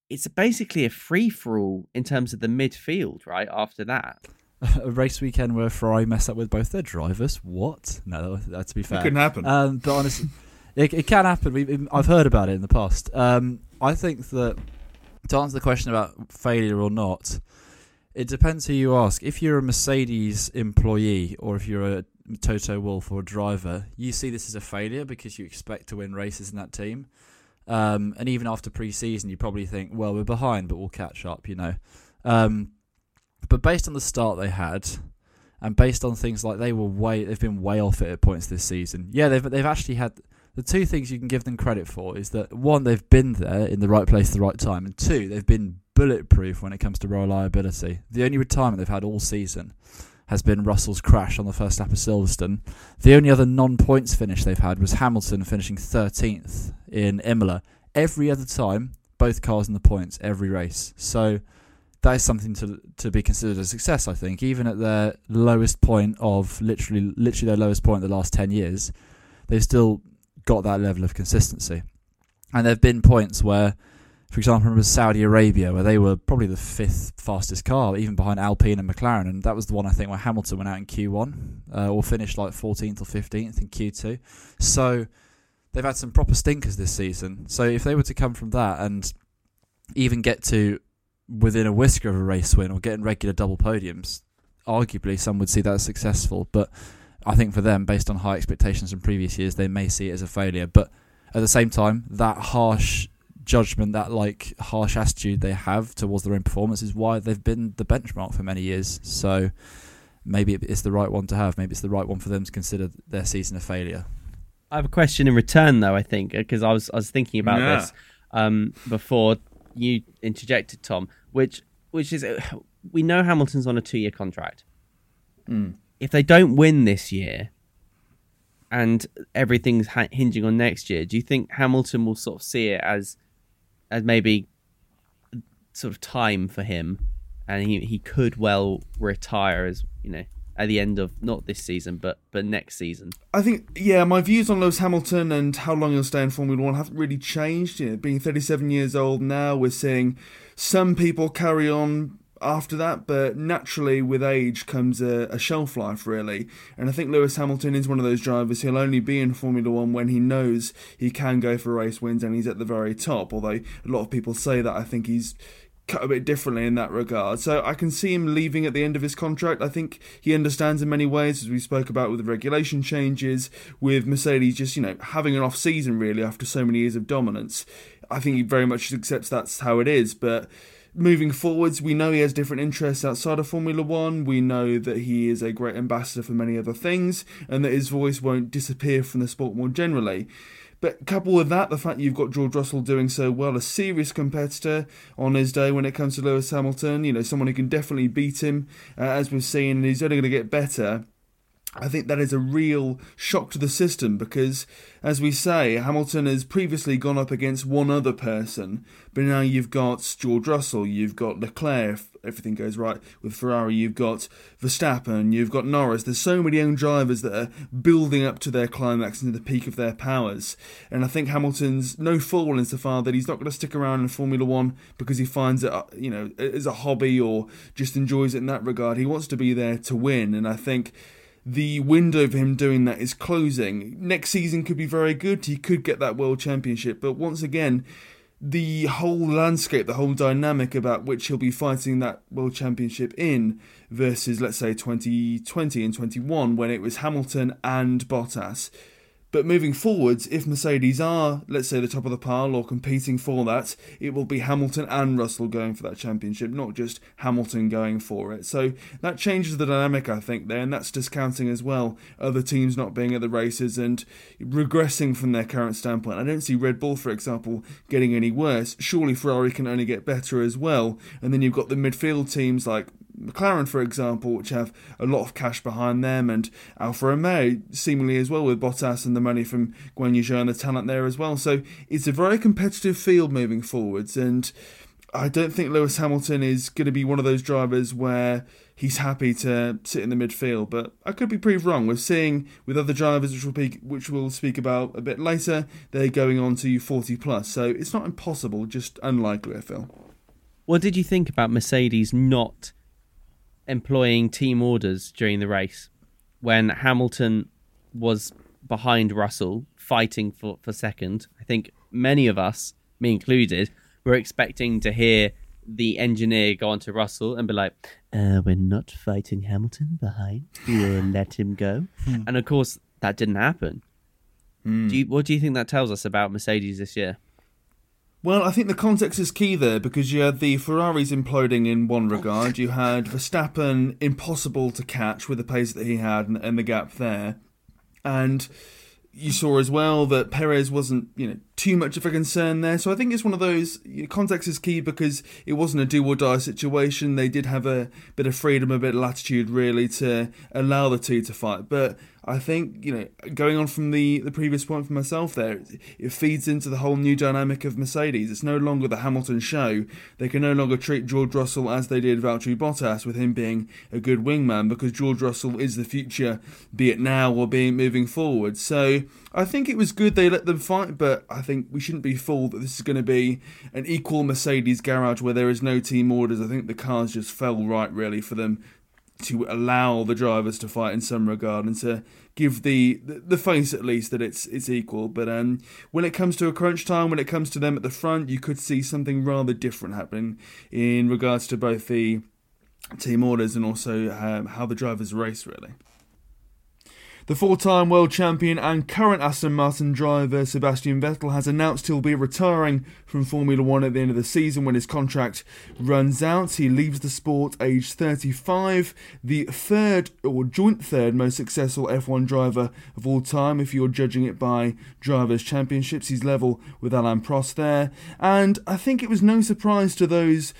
it's basically a free for all in terms of the midfield, right? After that. a race weekend where Ferrari mess up with both their drivers. What? No, that, to be fair, it couldn't happen. Um, but honestly, it, it, can happen. We, I've heard about it in the past. Um, I think that to answer the question about failure or not, it depends who you ask. If you're a Mercedes employee or if you're a Toto Wolff or a driver, you see this as a failure because you expect to win races in that team. Um, and even after pre-season, you probably think, well, we're behind, but we'll catch up, you know. Um, but based on the start they had, and based on things like they were way, they've been way off it at points this season. Yeah, they've they've actually had the two things you can give them credit for is that one, they've been there in the right place at the right time, and two, they've been bulletproof when it comes to reliability. The only retirement they've had all season has been Russell's crash on the first lap of Silverstone. The only other non-points finish they've had was Hamilton finishing 13th in Imola. Every other time, both cars in the points every race. So that is something to to be considered a success. I think even at their lowest point of literally literally their lowest point in the last 10 years, they've still got that level of consistency. And there have been points where for example, remember Saudi Arabia, where they were probably the fifth fastest car, even behind Alpine and McLaren, and that was the one I think where Hamilton went out in Q1 uh, or finished like 14th or 15th in Q2. So they've had some proper stinkers this season. So if they were to come from that and even get to within a whisker of a race win or getting regular double podiums, arguably some would see that as successful. But I think for them, based on high expectations from previous years, they may see it as a failure. But at the same time, that harsh judgment, that like harsh attitude they have towards their own performance is why they've been the benchmark for many years. So maybe it's the right one to have. Maybe it's the right one for them to consider their season a failure. I have a question in return, though. I think because I was I was thinking about yeah. this um, before you interjected, Tom. Which which is uh, we know Hamilton's on a two-year contract. Mm. If they don't win this year, and everything's ha- hinging on next year, do you think Hamilton will sort of see it as as maybe sort of time for him, and he he could well retire as you know at the end of not this season but but next season. I think yeah, my views on Lewis Hamilton and how long he'll stay in Formula One haven't really changed. You know, being 37 years old now, we're seeing some people carry on after that, but naturally with age comes a, a, shelf life, really. And I think Lewis Hamilton is one of those drivers who'll only be in Formula One when he knows he can go for race wins and he's at the very top. Although a lot of people say that, I think he's cut a bit differently in that regard. So I can see him leaving at the end of his contract. I think he understands in many ways, as we spoke about with the regulation changes, with Mercedes just, you know, having an off season really after so many years of dominance. I think he very much accepts that's how it is, but moving forwards, we know he has different interests outside of Formula One. We know that he is a great ambassador for many other things, and that his voice won't disappear from the sport more generally. But couple with that, the fact you've got George Russell doing so well, a serious competitor on his day when it comes to Lewis Hamilton, you know, someone who can definitely beat him, uh, as we've seen, and he's only going to get better. I think that is a real shock to the system because, as we say, Hamilton has previously gone up against one other person, but now you've got George Russell, you've got Leclerc, if everything goes right with Ferrari, you've got Verstappen, you've got Norris. There's so many young drivers that are building up to their climax and to the peak of their powers. And I think Hamilton's no fool insofar that he's not going to stick around in Formula One because he finds it, you know, as a hobby or just enjoys it in that regard. He wants to be there to win, and I think the window for him doing that is closing. Next season could be very good. He could get that world championship, but once again, the whole landscape, the whole dynamic about which he'll be fighting that world championship in versus, let's say, 2020 and 21 when it was Hamilton and Bottas but moving forwards, if Mercedes are, let's say, the top of the pile or competing for that, it will be Hamilton and Russell going for that championship, not just Hamilton going for it. So that changes the dynamic, I think, there, and that's discounting as well other teams not being at the races and regressing from their current standpoint. I don't see Red Bull, for example, getting any worse. Surely Ferrari can only get better as well. And then you've got the midfield teams like McLaren, for example, which have a lot of cash behind them, and Alfa Romeo seemingly as well with Bottas and the money from Guan Yu Zhou and the talent there as well. So it's a very competitive field moving forwards, and I don't think Lewis Hamilton is going to be one of those drivers where he's happy to sit in the midfield. But I could be proved wrong. We're seeing with other drivers, which we'll, be, which we'll speak about a bit later, they're going on to 40 plus. So it's not impossible, just unlikely, I feel. What did you think about Mercedes not employing team orders during the race when Hamilton was behind Russell fighting for, for second. I think many of us, me included, were expecting to hear the engineer go on to Russell and be like, uh, We're not fighting Hamilton behind. We'll let him go. Hmm. and of course, that didn't happen. Hmm. Do you, what do you think that tells us about Mercedes this year? Well, I think the context is key there because you had the Ferraris imploding in one regard. You had Verstappen impossible to catch with the pace that he had and, and the gap there. And you saw as well that Perez wasn't, you know, too much of a concern there. So I think it's one of those context is key because it wasn't a do or die situation. They did have a bit of freedom, a bit of latitude, really, to allow the two to fight. But I think you know, going on from the the previous point for myself, there it feeds into the whole new dynamic of Mercedes. It's no longer the Hamilton show. They can no longer treat George Russell as they did Valtteri Bottas, with him being a good wingman, because George Russell is the future, be it now or being moving forward. So I think it was good they let them fight, but I think we shouldn't be fooled that this is going to be an equal Mercedes garage where there is no team orders. I think the cars just fell right really for them to allow the drivers to fight in some regard and to give the the face at least that it's it's equal. But um, when it comes to a crunch time, when it comes to them at the front, you could see something rather different happening in regards to both the team orders and also um, how the drivers race really. The four time world champion and current Aston Martin driver Sebastian Vettel has announced he'll be retiring from Formula One at the end of the season when his contract runs out. He leaves the sport aged 35, the third or joint third most successful F1 driver of all time if you're judging it by Drivers' Championships. He's level with Alain Prost there. And I think it was no surprise to those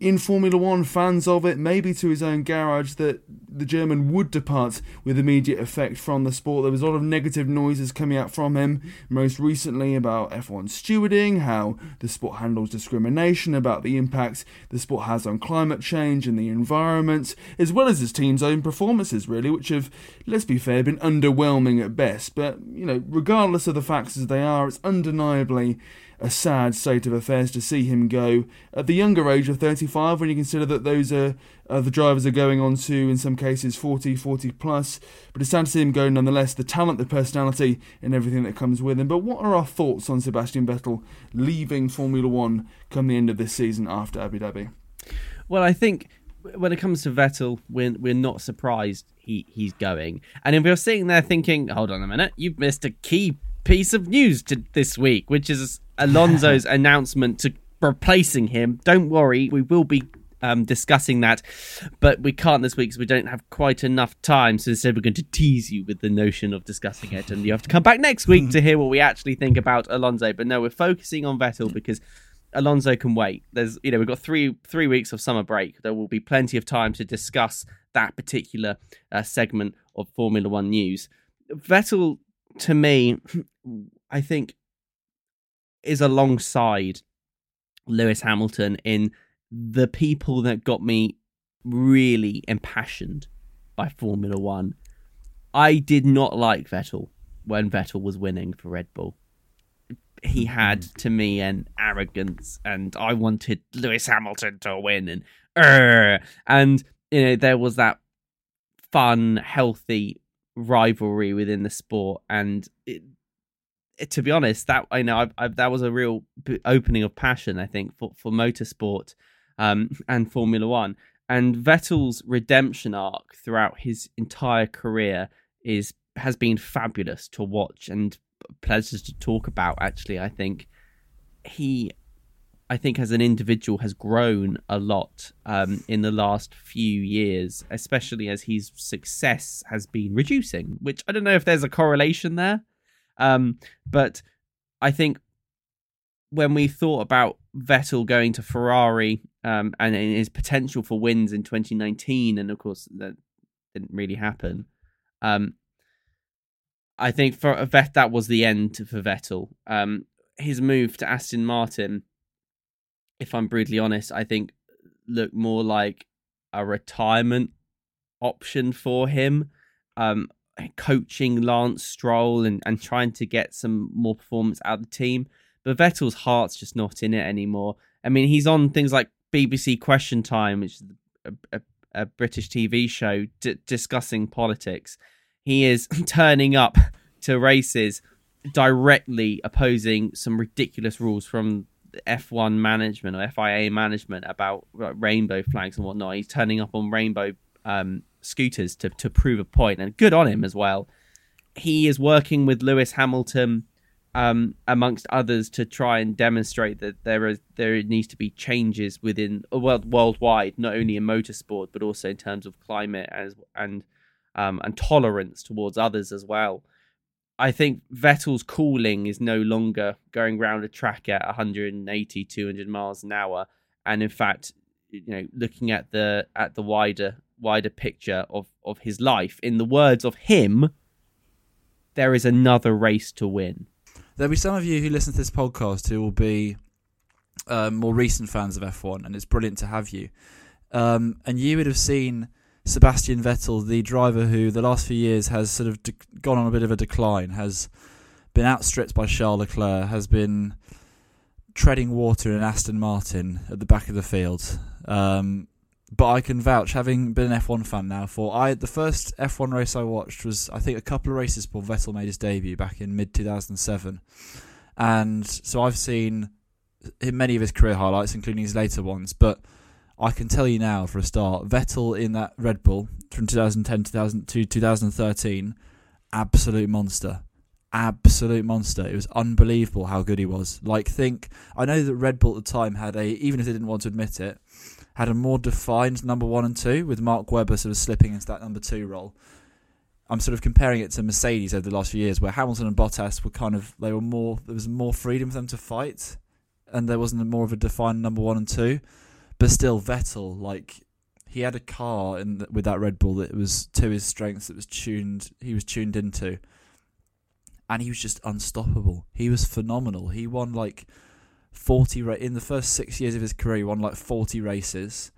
in Formula One, fans of it, maybe to his own garage, that the German would depart with immediate effect from the sport. There was a lot of negative noises coming out from him, most recently about F1 stewarding, how the sport handles discrimination, about the impact the sport has on climate change and the environment, as well as his team's own performances, really, which have, let's be fair, been underwhelming at best. But, you know, regardless of the facts as they are, it's undeniably a sad state of affairs to see him go. At the younger age of 35 when you consider that those are uh, the drivers are going on to in some cases 40 40 plus but it's sad to see him go nonetheless. The talent the personality and everything that comes with him. But what are our thoughts on Sebastian Vettel leaving Formula 1 come the end of this season after Abu Dhabi? Well I think when it comes to Vettel, we're we're not surprised he he's going. And if you're sitting there thinking, hold on a minute, you've missed a key piece of news to this week, which is Alonso's announcement to replacing him. Don't worry, we will be um, discussing that, but we can't this week because we don't have quite enough time. So instead, we're going to tease you with the notion of discussing it, and you have to come back next week to hear what we actually think about Alonso. But no, we're focusing on Vettel because Alonso can wait. There's, you know, we've got three three weeks of summer break. There will be plenty of time to discuss that particular uh, segment of Formula One news. Vettel to me, I think, is alongside Lewis Hamilton in the people that got me really impassioned by Formula One. I did not like Vettel when Vettel was winning for Red Bull. He had mm. to me an arrogance, and I wanted Lewis Hamilton to win, and uh, and you know there was that fun, healthy rivalry within the sport, and it, it, to be honest, that I know I, I, that was a real opening of passion. I think for for motorsport um, and Formula One, and Vettel's redemption arc throughout his entire career is has been fabulous to watch and pleasures to talk about. Actually, I think he I think as an individual has grown a lot um, in the last few years, especially as his success has been reducing. Which I don't know if there's a correlation there, um, but I think when we thought about Vettel going to Ferrari um, and his potential for wins in 2019, and of course that didn't really happen. Um, I think for Vet that was the end for Vettel. Um, his move to Aston Martin if I'm brutally honest, I think looked more like a retirement option for him. Um, coaching Lance Stroll and, and trying to get some more performance out of the team. But Vettel's heart's just not in it anymore. I mean, he's on things like BBC Question Time, which is a, a, a British TV show d- discussing politics. He is turning up to races directly opposing some ridiculous rules from F1 management or FIA management about rainbow flags and whatnot. He's turning up on rainbow um, scooters to, to prove a point, and good on him as well. He is working with Lewis Hamilton, um, amongst others, to try and demonstrate that there is there needs to be changes within well worldwide, not only in motorsport but also in terms of climate as and um, and tolerance towards others as well. I think Vettel's cooling is no longer going around a track at 180, 200 miles an hour, and in fact, you know, looking at the at the wider wider picture of of his life, in the words of him, there is another race to win. There'll be some of you who listen to this podcast who will be um, more recent fans of F1, and it's brilliant to have you. Um, and you would have seen Sebastian Vettel, the driver who the last few years has sort of de- gone on a bit of a decline, has been outstripped by Charles Leclerc, has been treading water in Aston Martin at the back of the field. Um, but I can vouch, having been an F1 fan now, for I the first F1 race I watched was I think a couple of races before Vettel made his debut back in mid 2007, and so I've seen many of his career highlights, including his later ones, but I can tell you now for a start, Vettel in that Red Bull from 2010 2000 to 2013, absolute monster. Absolute monster. It was unbelievable how good he was. Like, think, I know that Red Bull at the time had a, even if they didn't want to admit it, had a more defined number one and two, with Mark Webber sort of slipping into that number two role. I'm sort of comparing it to Mercedes over the last few years, where Hamilton and Bottas were kind of they were more there was more freedom for them to fight, and there wasn't more of a defined number one and two. but still, Vettel like he had a car in with that Red Bull that was to his strengths. That was tuned. He was tuned into, and he was just unstoppable. He was phenomenal. He won like forty ra- in the first six years of his career. He won like forty races,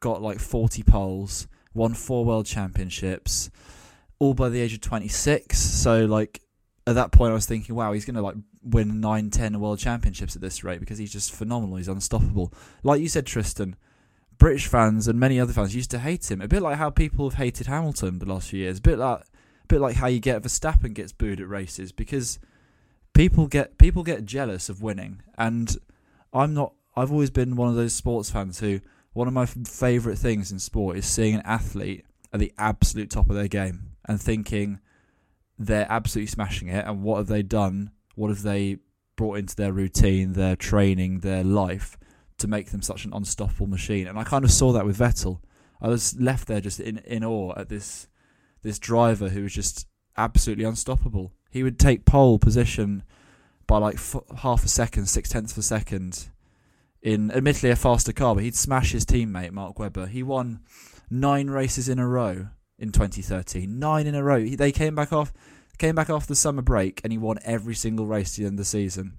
got like forty poles, won four world championships, all by the age of twenty six. So like at that point, I was thinking, wow, he's gonna like win nine, ten world championships at this rate because he's just phenomenal. He's unstoppable. Like you said, Tristan. British fans and many other fans used to hate him. A bit like how people have hated Hamilton the last few years. A bit like, a bit like how you get Verstappen gets booed at races because people get people get jealous of winning. And I'm not. I've always been one of those sports fans who one of my favourite things in sport is seeing an athlete at the absolute top of their game and thinking they're absolutely smashing it. And what have they done? What have they brought into their routine, their training, their life? to make them such an unstoppable machine. And I kind of saw that with Vettel. I was left there just in, in awe at this this driver who was just absolutely unstoppable. He would take pole position by like f- half a second, six tenths of a second, in admittedly a faster car, but he'd smash his teammate Mark Webber. He won nine races in a row in 2013. Nine in a row. He, they came back off, came back after the summer break, and he won every single race to the end of the season.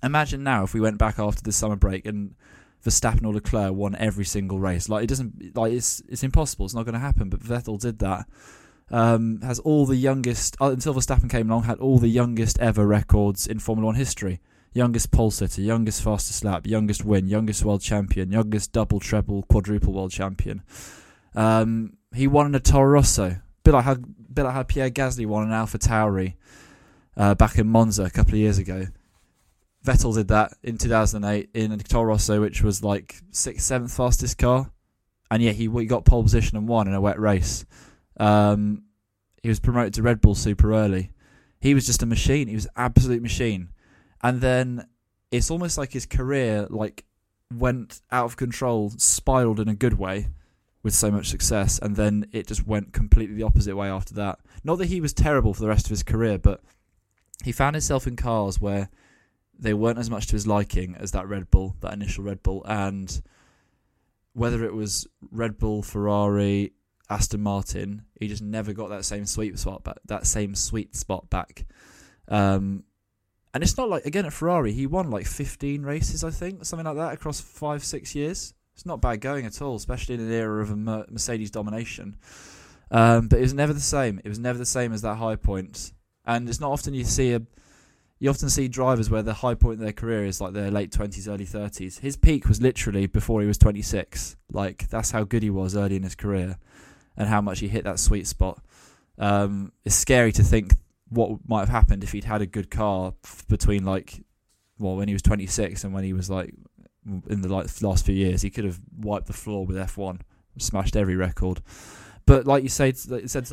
Imagine now if we went back after the summer break and Verstappen or Leclerc won every single race. Like it doesn't like it's it's impossible. It's not going to happen. But Vettel did that. Um, has all the youngest uh, until Verstappen came along. Had all the youngest ever records in Formula One history. Youngest pole sitter, youngest fastest lap, youngest win, youngest world champion, youngest double, treble, quadruple world champion. Um, he won in a Toro Rosso. Bit like how bit like how Pierre Gasly won an Alpha Tauri uh, back in Monza a couple of years ago. Vettel did that in 2008 in a Toro Rosso, which was like sixth, seventh fastest car, and yeah, he, he got pole position and won in a wet race. Um, he was promoted to Red Bull super early. He was just a machine. He was absolute machine, and then it's almost like his career like went out of control, spiraled in a good way with so much success, and then it just went completely the opposite way after that. Not that he was terrible for the rest of his career, but he found himself in cars where they weren't as much to his liking as that Red Bull, that initial Red Bull, and whether it was Red Bull, Ferrari, Aston Martin, he just never got that same sweet spot back. That same sweet spot back. Um, and it's not like again at Ferrari, he won like 15 races, I think, something like that across five, six years. It's not bad going at all, especially in an era of a Mercedes domination. Um, but it was never the same. It was never the same as that high point. And it's not often you see a you often see drivers where the high point of their career is like their late 20s, early 30s. His peak was literally before he was 26. Like, that's how good he was early in his career and how much he hit that sweet spot. Um, it's scary to think what might have happened if he'd had a good car between, like, well, when he was 26 and when he was, like, in the like, last few years. He could have wiped the floor with F1, smashed every record. But like you said, said,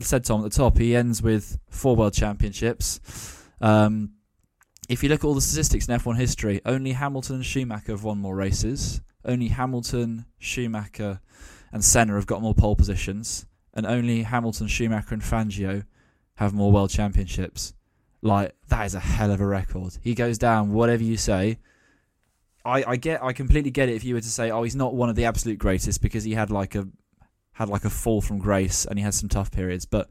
said Tom at the top, he ends with four world championships. Um, if you look at all the statistics in F1 history, only Hamilton and Schumacher have won more races. Only Hamilton, Schumacher, and Senna have got more pole positions, and only Hamilton, Schumacher, and Fangio have more world championships. Like that is a hell of a record. He goes down, whatever you say. I, I get, I completely get it. If you were to say, oh, he's not one of the absolute greatest because he had like a had like a fall from grace and he had some tough periods, but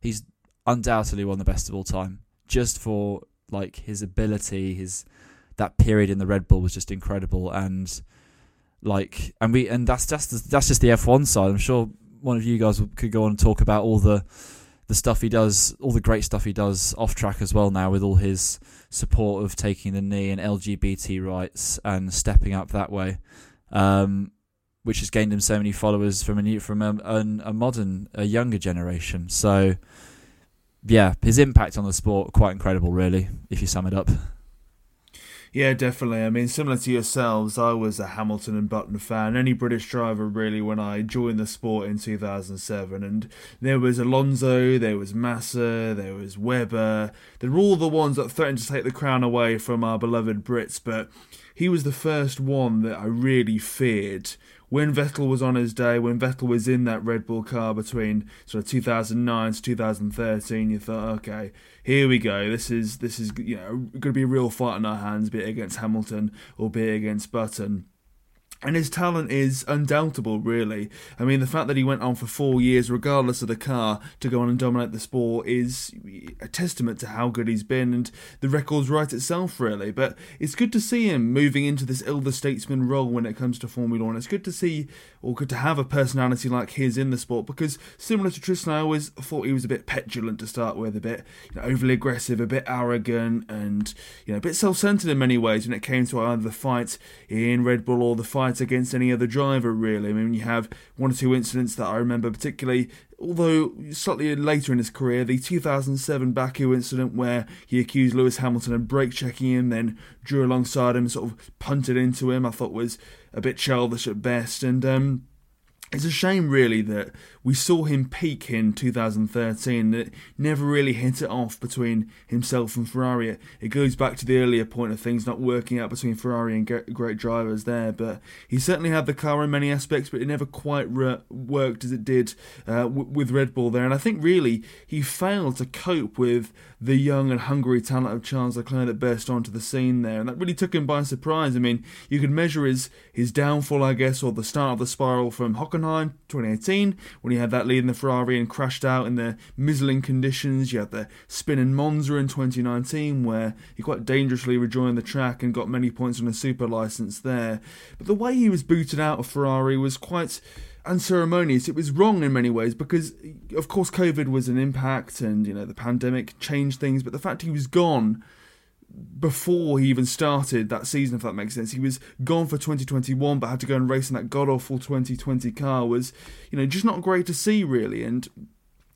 he's undoubtedly one of the best of all time just for like his ability, his that period in the Red Bull was just incredible, and like, and we, and that's just that's just the F1 side. I'm sure one of you guys could go on and talk about all the the stuff he does, all the great stuff he does off track as well now, with all his support of taking the knee and LGBT rights and stepping up that way, um, which has gained him so many followers from a new, from a, a, a modern, a younger generation. So yeah, his impact on the sport quite incredible, really. If you sum it up. Yeah, definitely. I mean, similar to yourselves, I was a Hamilton and Button fan. Any British driver, really, when I joined the sport in 2007. And there was Alonso, there was Massa, there was Webber. They were all the ones that threatened to take the crown away from our beloved Brits. But he was the first one that I really feared when Vettel was on his day, when Vettel was in that Red Bull car between sort of 2009 to 2013, you thought, okay, here we go. This is this is you know going to be a real fight on our hands, be it against Hamilton or be it against Button. And his talent is undoubtable, really. I mean, the fact that he went on for four years, regardless of the car, to go on and dominate the sport is a testament to how good he's been, and the record's right itself, really. But it's good to see him moving into this elder statesman role when it comes to Formula One. It's good to see, or good to have a personality like his in the sport, because similar to Tristan, I always thought he was a bit petulant to start with, a bit you know, overly aggressive, a bit arrogant, and you know, a bit self-centered in many ways when it came to either the fight in Red Bull or the fight against any other driver, really. I mean, you have one or two incidents that I remember particularly, although slightly later in his career, the 2007 Baku incident where he accused Lewis Hamilton of brake checking him, then drew alongside him, sort of punted into him, I thought was a bit childish at best. And, um, it's a shame, really, that we saw him peak in 2013. That never really hit it off between himself and Ferrari. It goes back to the earlier point of things not working out between Ferrari and great drivers there. But he certainly had the car in many aspects, but it never quite re- worked as it did uh, w- with Red Bull there. And I think really he failed to cope with the young and hungry talent of Charles Leclerc that burst onto the scene there, and that really took him by surprise. I mean, you could measure his his downfall, I guess, or the start of the spiral from Hockenheim 2018 when he had that lead in the Ferrari and crashed out in the mizzling conditions. You had the spin in Monza in 2019 where he quite dangerously rejoined the track and got many points on a super license there. But the way he was booted out of Ferrari was quite unceremonious. It was wrong in many ways because, of course, COVID was an impact and, you know, the pandemic changed things, but the fact he was gone before he even started that season, if that makes sense. He was gone for 2021, but had to go and race in that god awful 2020 car was, you know, just not great to see, really. And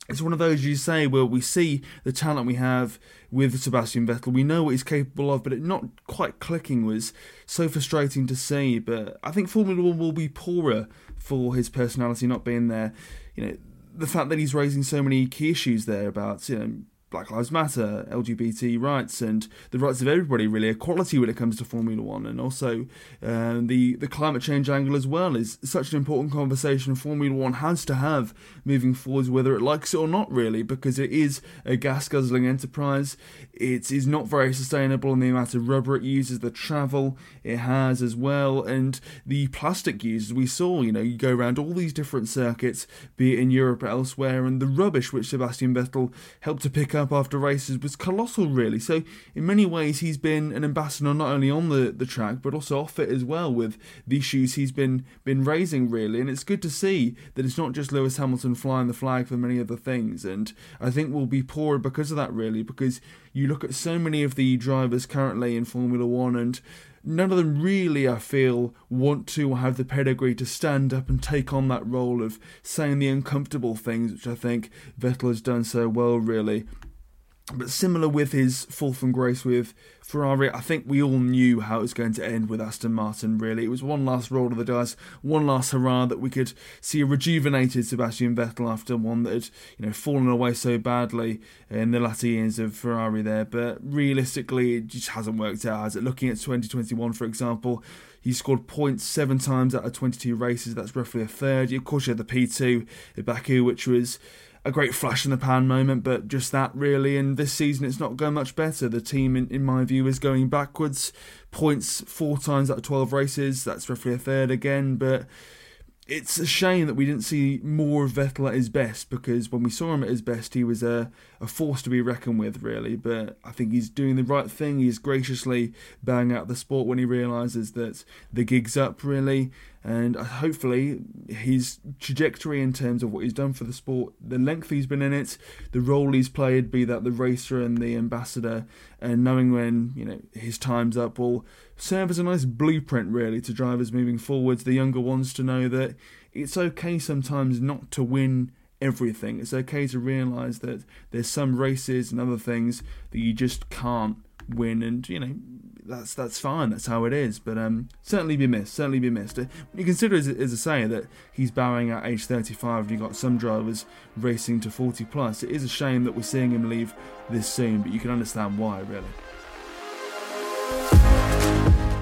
it's one of those you say where we see the talent we have with Sebastian Vettel. We know what he's capable of, but it not quite clicking was so frustrating to see. But I think Formula One will be poorer for his personality not being there. You know, the fact that he's raising so many key issues there about you know Black Lives Matter, LGBT rights, and the rights of everybody, really, equality when it comes to Formula One, and also uh, the the climate change angle as well is such an important conversation Formula One has to have moving forwards, whether it likes it or not, really, because it is a gas guzzling enterprise. It is not very sustainable in the amount of rubber it uses, the travel it has as well, and the plastic use. We saw, you know, you go around all these different circuits, be it in Europe or elsewhere, and the rubbish which Sebastian Vettel helped to pick up up after races was colossal, really. So, in many ways, he's been an ambassador not only on the, the track but also off it as well with the issues he's been been raising, really. And it's good to see that it's not just Lewis Hamilton flying the flag for many other things. And I think we'll be poorer because of that, really, because you look at so many of the drivers currently in Formula One and none of them really, I feel, want to have the pedigree to stand up and take on that role of saying the uncomfortable things, which I think Vettel has done so well, really. But similar with his fall from grace with Ferrari, I think we all knew how it was going to end with Aston Martin, really. It was one last roll of the dice, one last hurrah that we could see a rejuvenated Sebastian Vettel after one that had, you know, fallen away so badly in the latter years of Ferrari there. But realistically, it just hasn't worked out, has it? Looking at 2021, for example, he scored points seven times out of 22 races. That's roughly a third. Of course, you had the P2 at Baku, which was a great flash in the pan moment, but just that really. And this season, it's not going much better. The team, in, in my view, is going backwards. Points four times out of 12 races. That's roughly a third again, but it's a shame that we didn't see more of Vettel at his best because when we saw him at his best, he was a, a force to be reckoned with, really. But I think he's doing the right thing. He's graciously bowing out the sport when he realises that the gig's up, really and hopefully his trajectory in terms of what he's done for the sport, the length he's been in it, the role he's played, be that the racer and the ambassador, and knowing when you know his time's up, will serve as a nice blueprint really to drivers moving forwards, the younger ones to know that it's okay sometimes not to win everything. It's okay to realise that there's some races and other things that you just can't win, and you know that's that's fine. That's how it is. But um, certainly be missed. Certainly be missed. You consider, as, as I say, that he's bowing at age 35, and you've got some drivers racing to 40 plus. It is a shame that we're seeing him leave this soon, but you can understand why, really.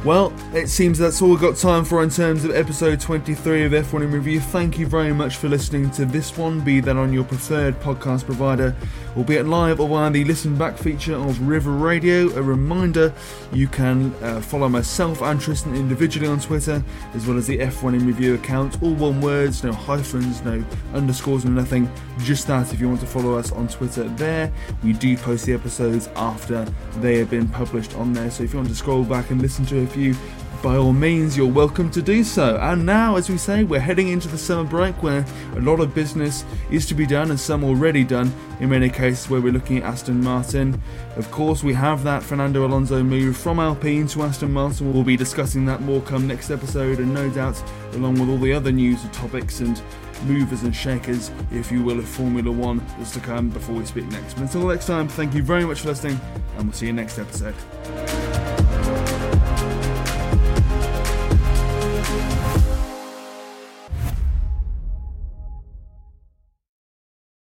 Well, it seems that's all we've got time for in terms of episode 23 of F1 in Review. Thank you very much for listening to this one, be that on your preferred podcast provider, or be it live or via the listen back feature of River Radio. A reminder you can uh, follow myself and Tristan individually on Twitter, as well as the F1 in Review account, all one words, no hyphens, no underscores, no nothing, just that if you want to follow us on Twitter there. We do post the episodes after they have been published on there, so if you want to scroll back and listen to a few by all means, you're welcome to do so. And now, as we say, we're heading into the summer break where a lot of business is to be done and some already done in many cases where we're looking at Aston Martin. Of course, we have that Fernando Alonso move from Alpine to Aston Martin. We'll be discussing that more come next episode, and no doubt, along with all the other news and topics and movers and shakers, if you will, of Formula One is to come before we speak next. But until next time, thank you very much for listening, and we'll see you next episode.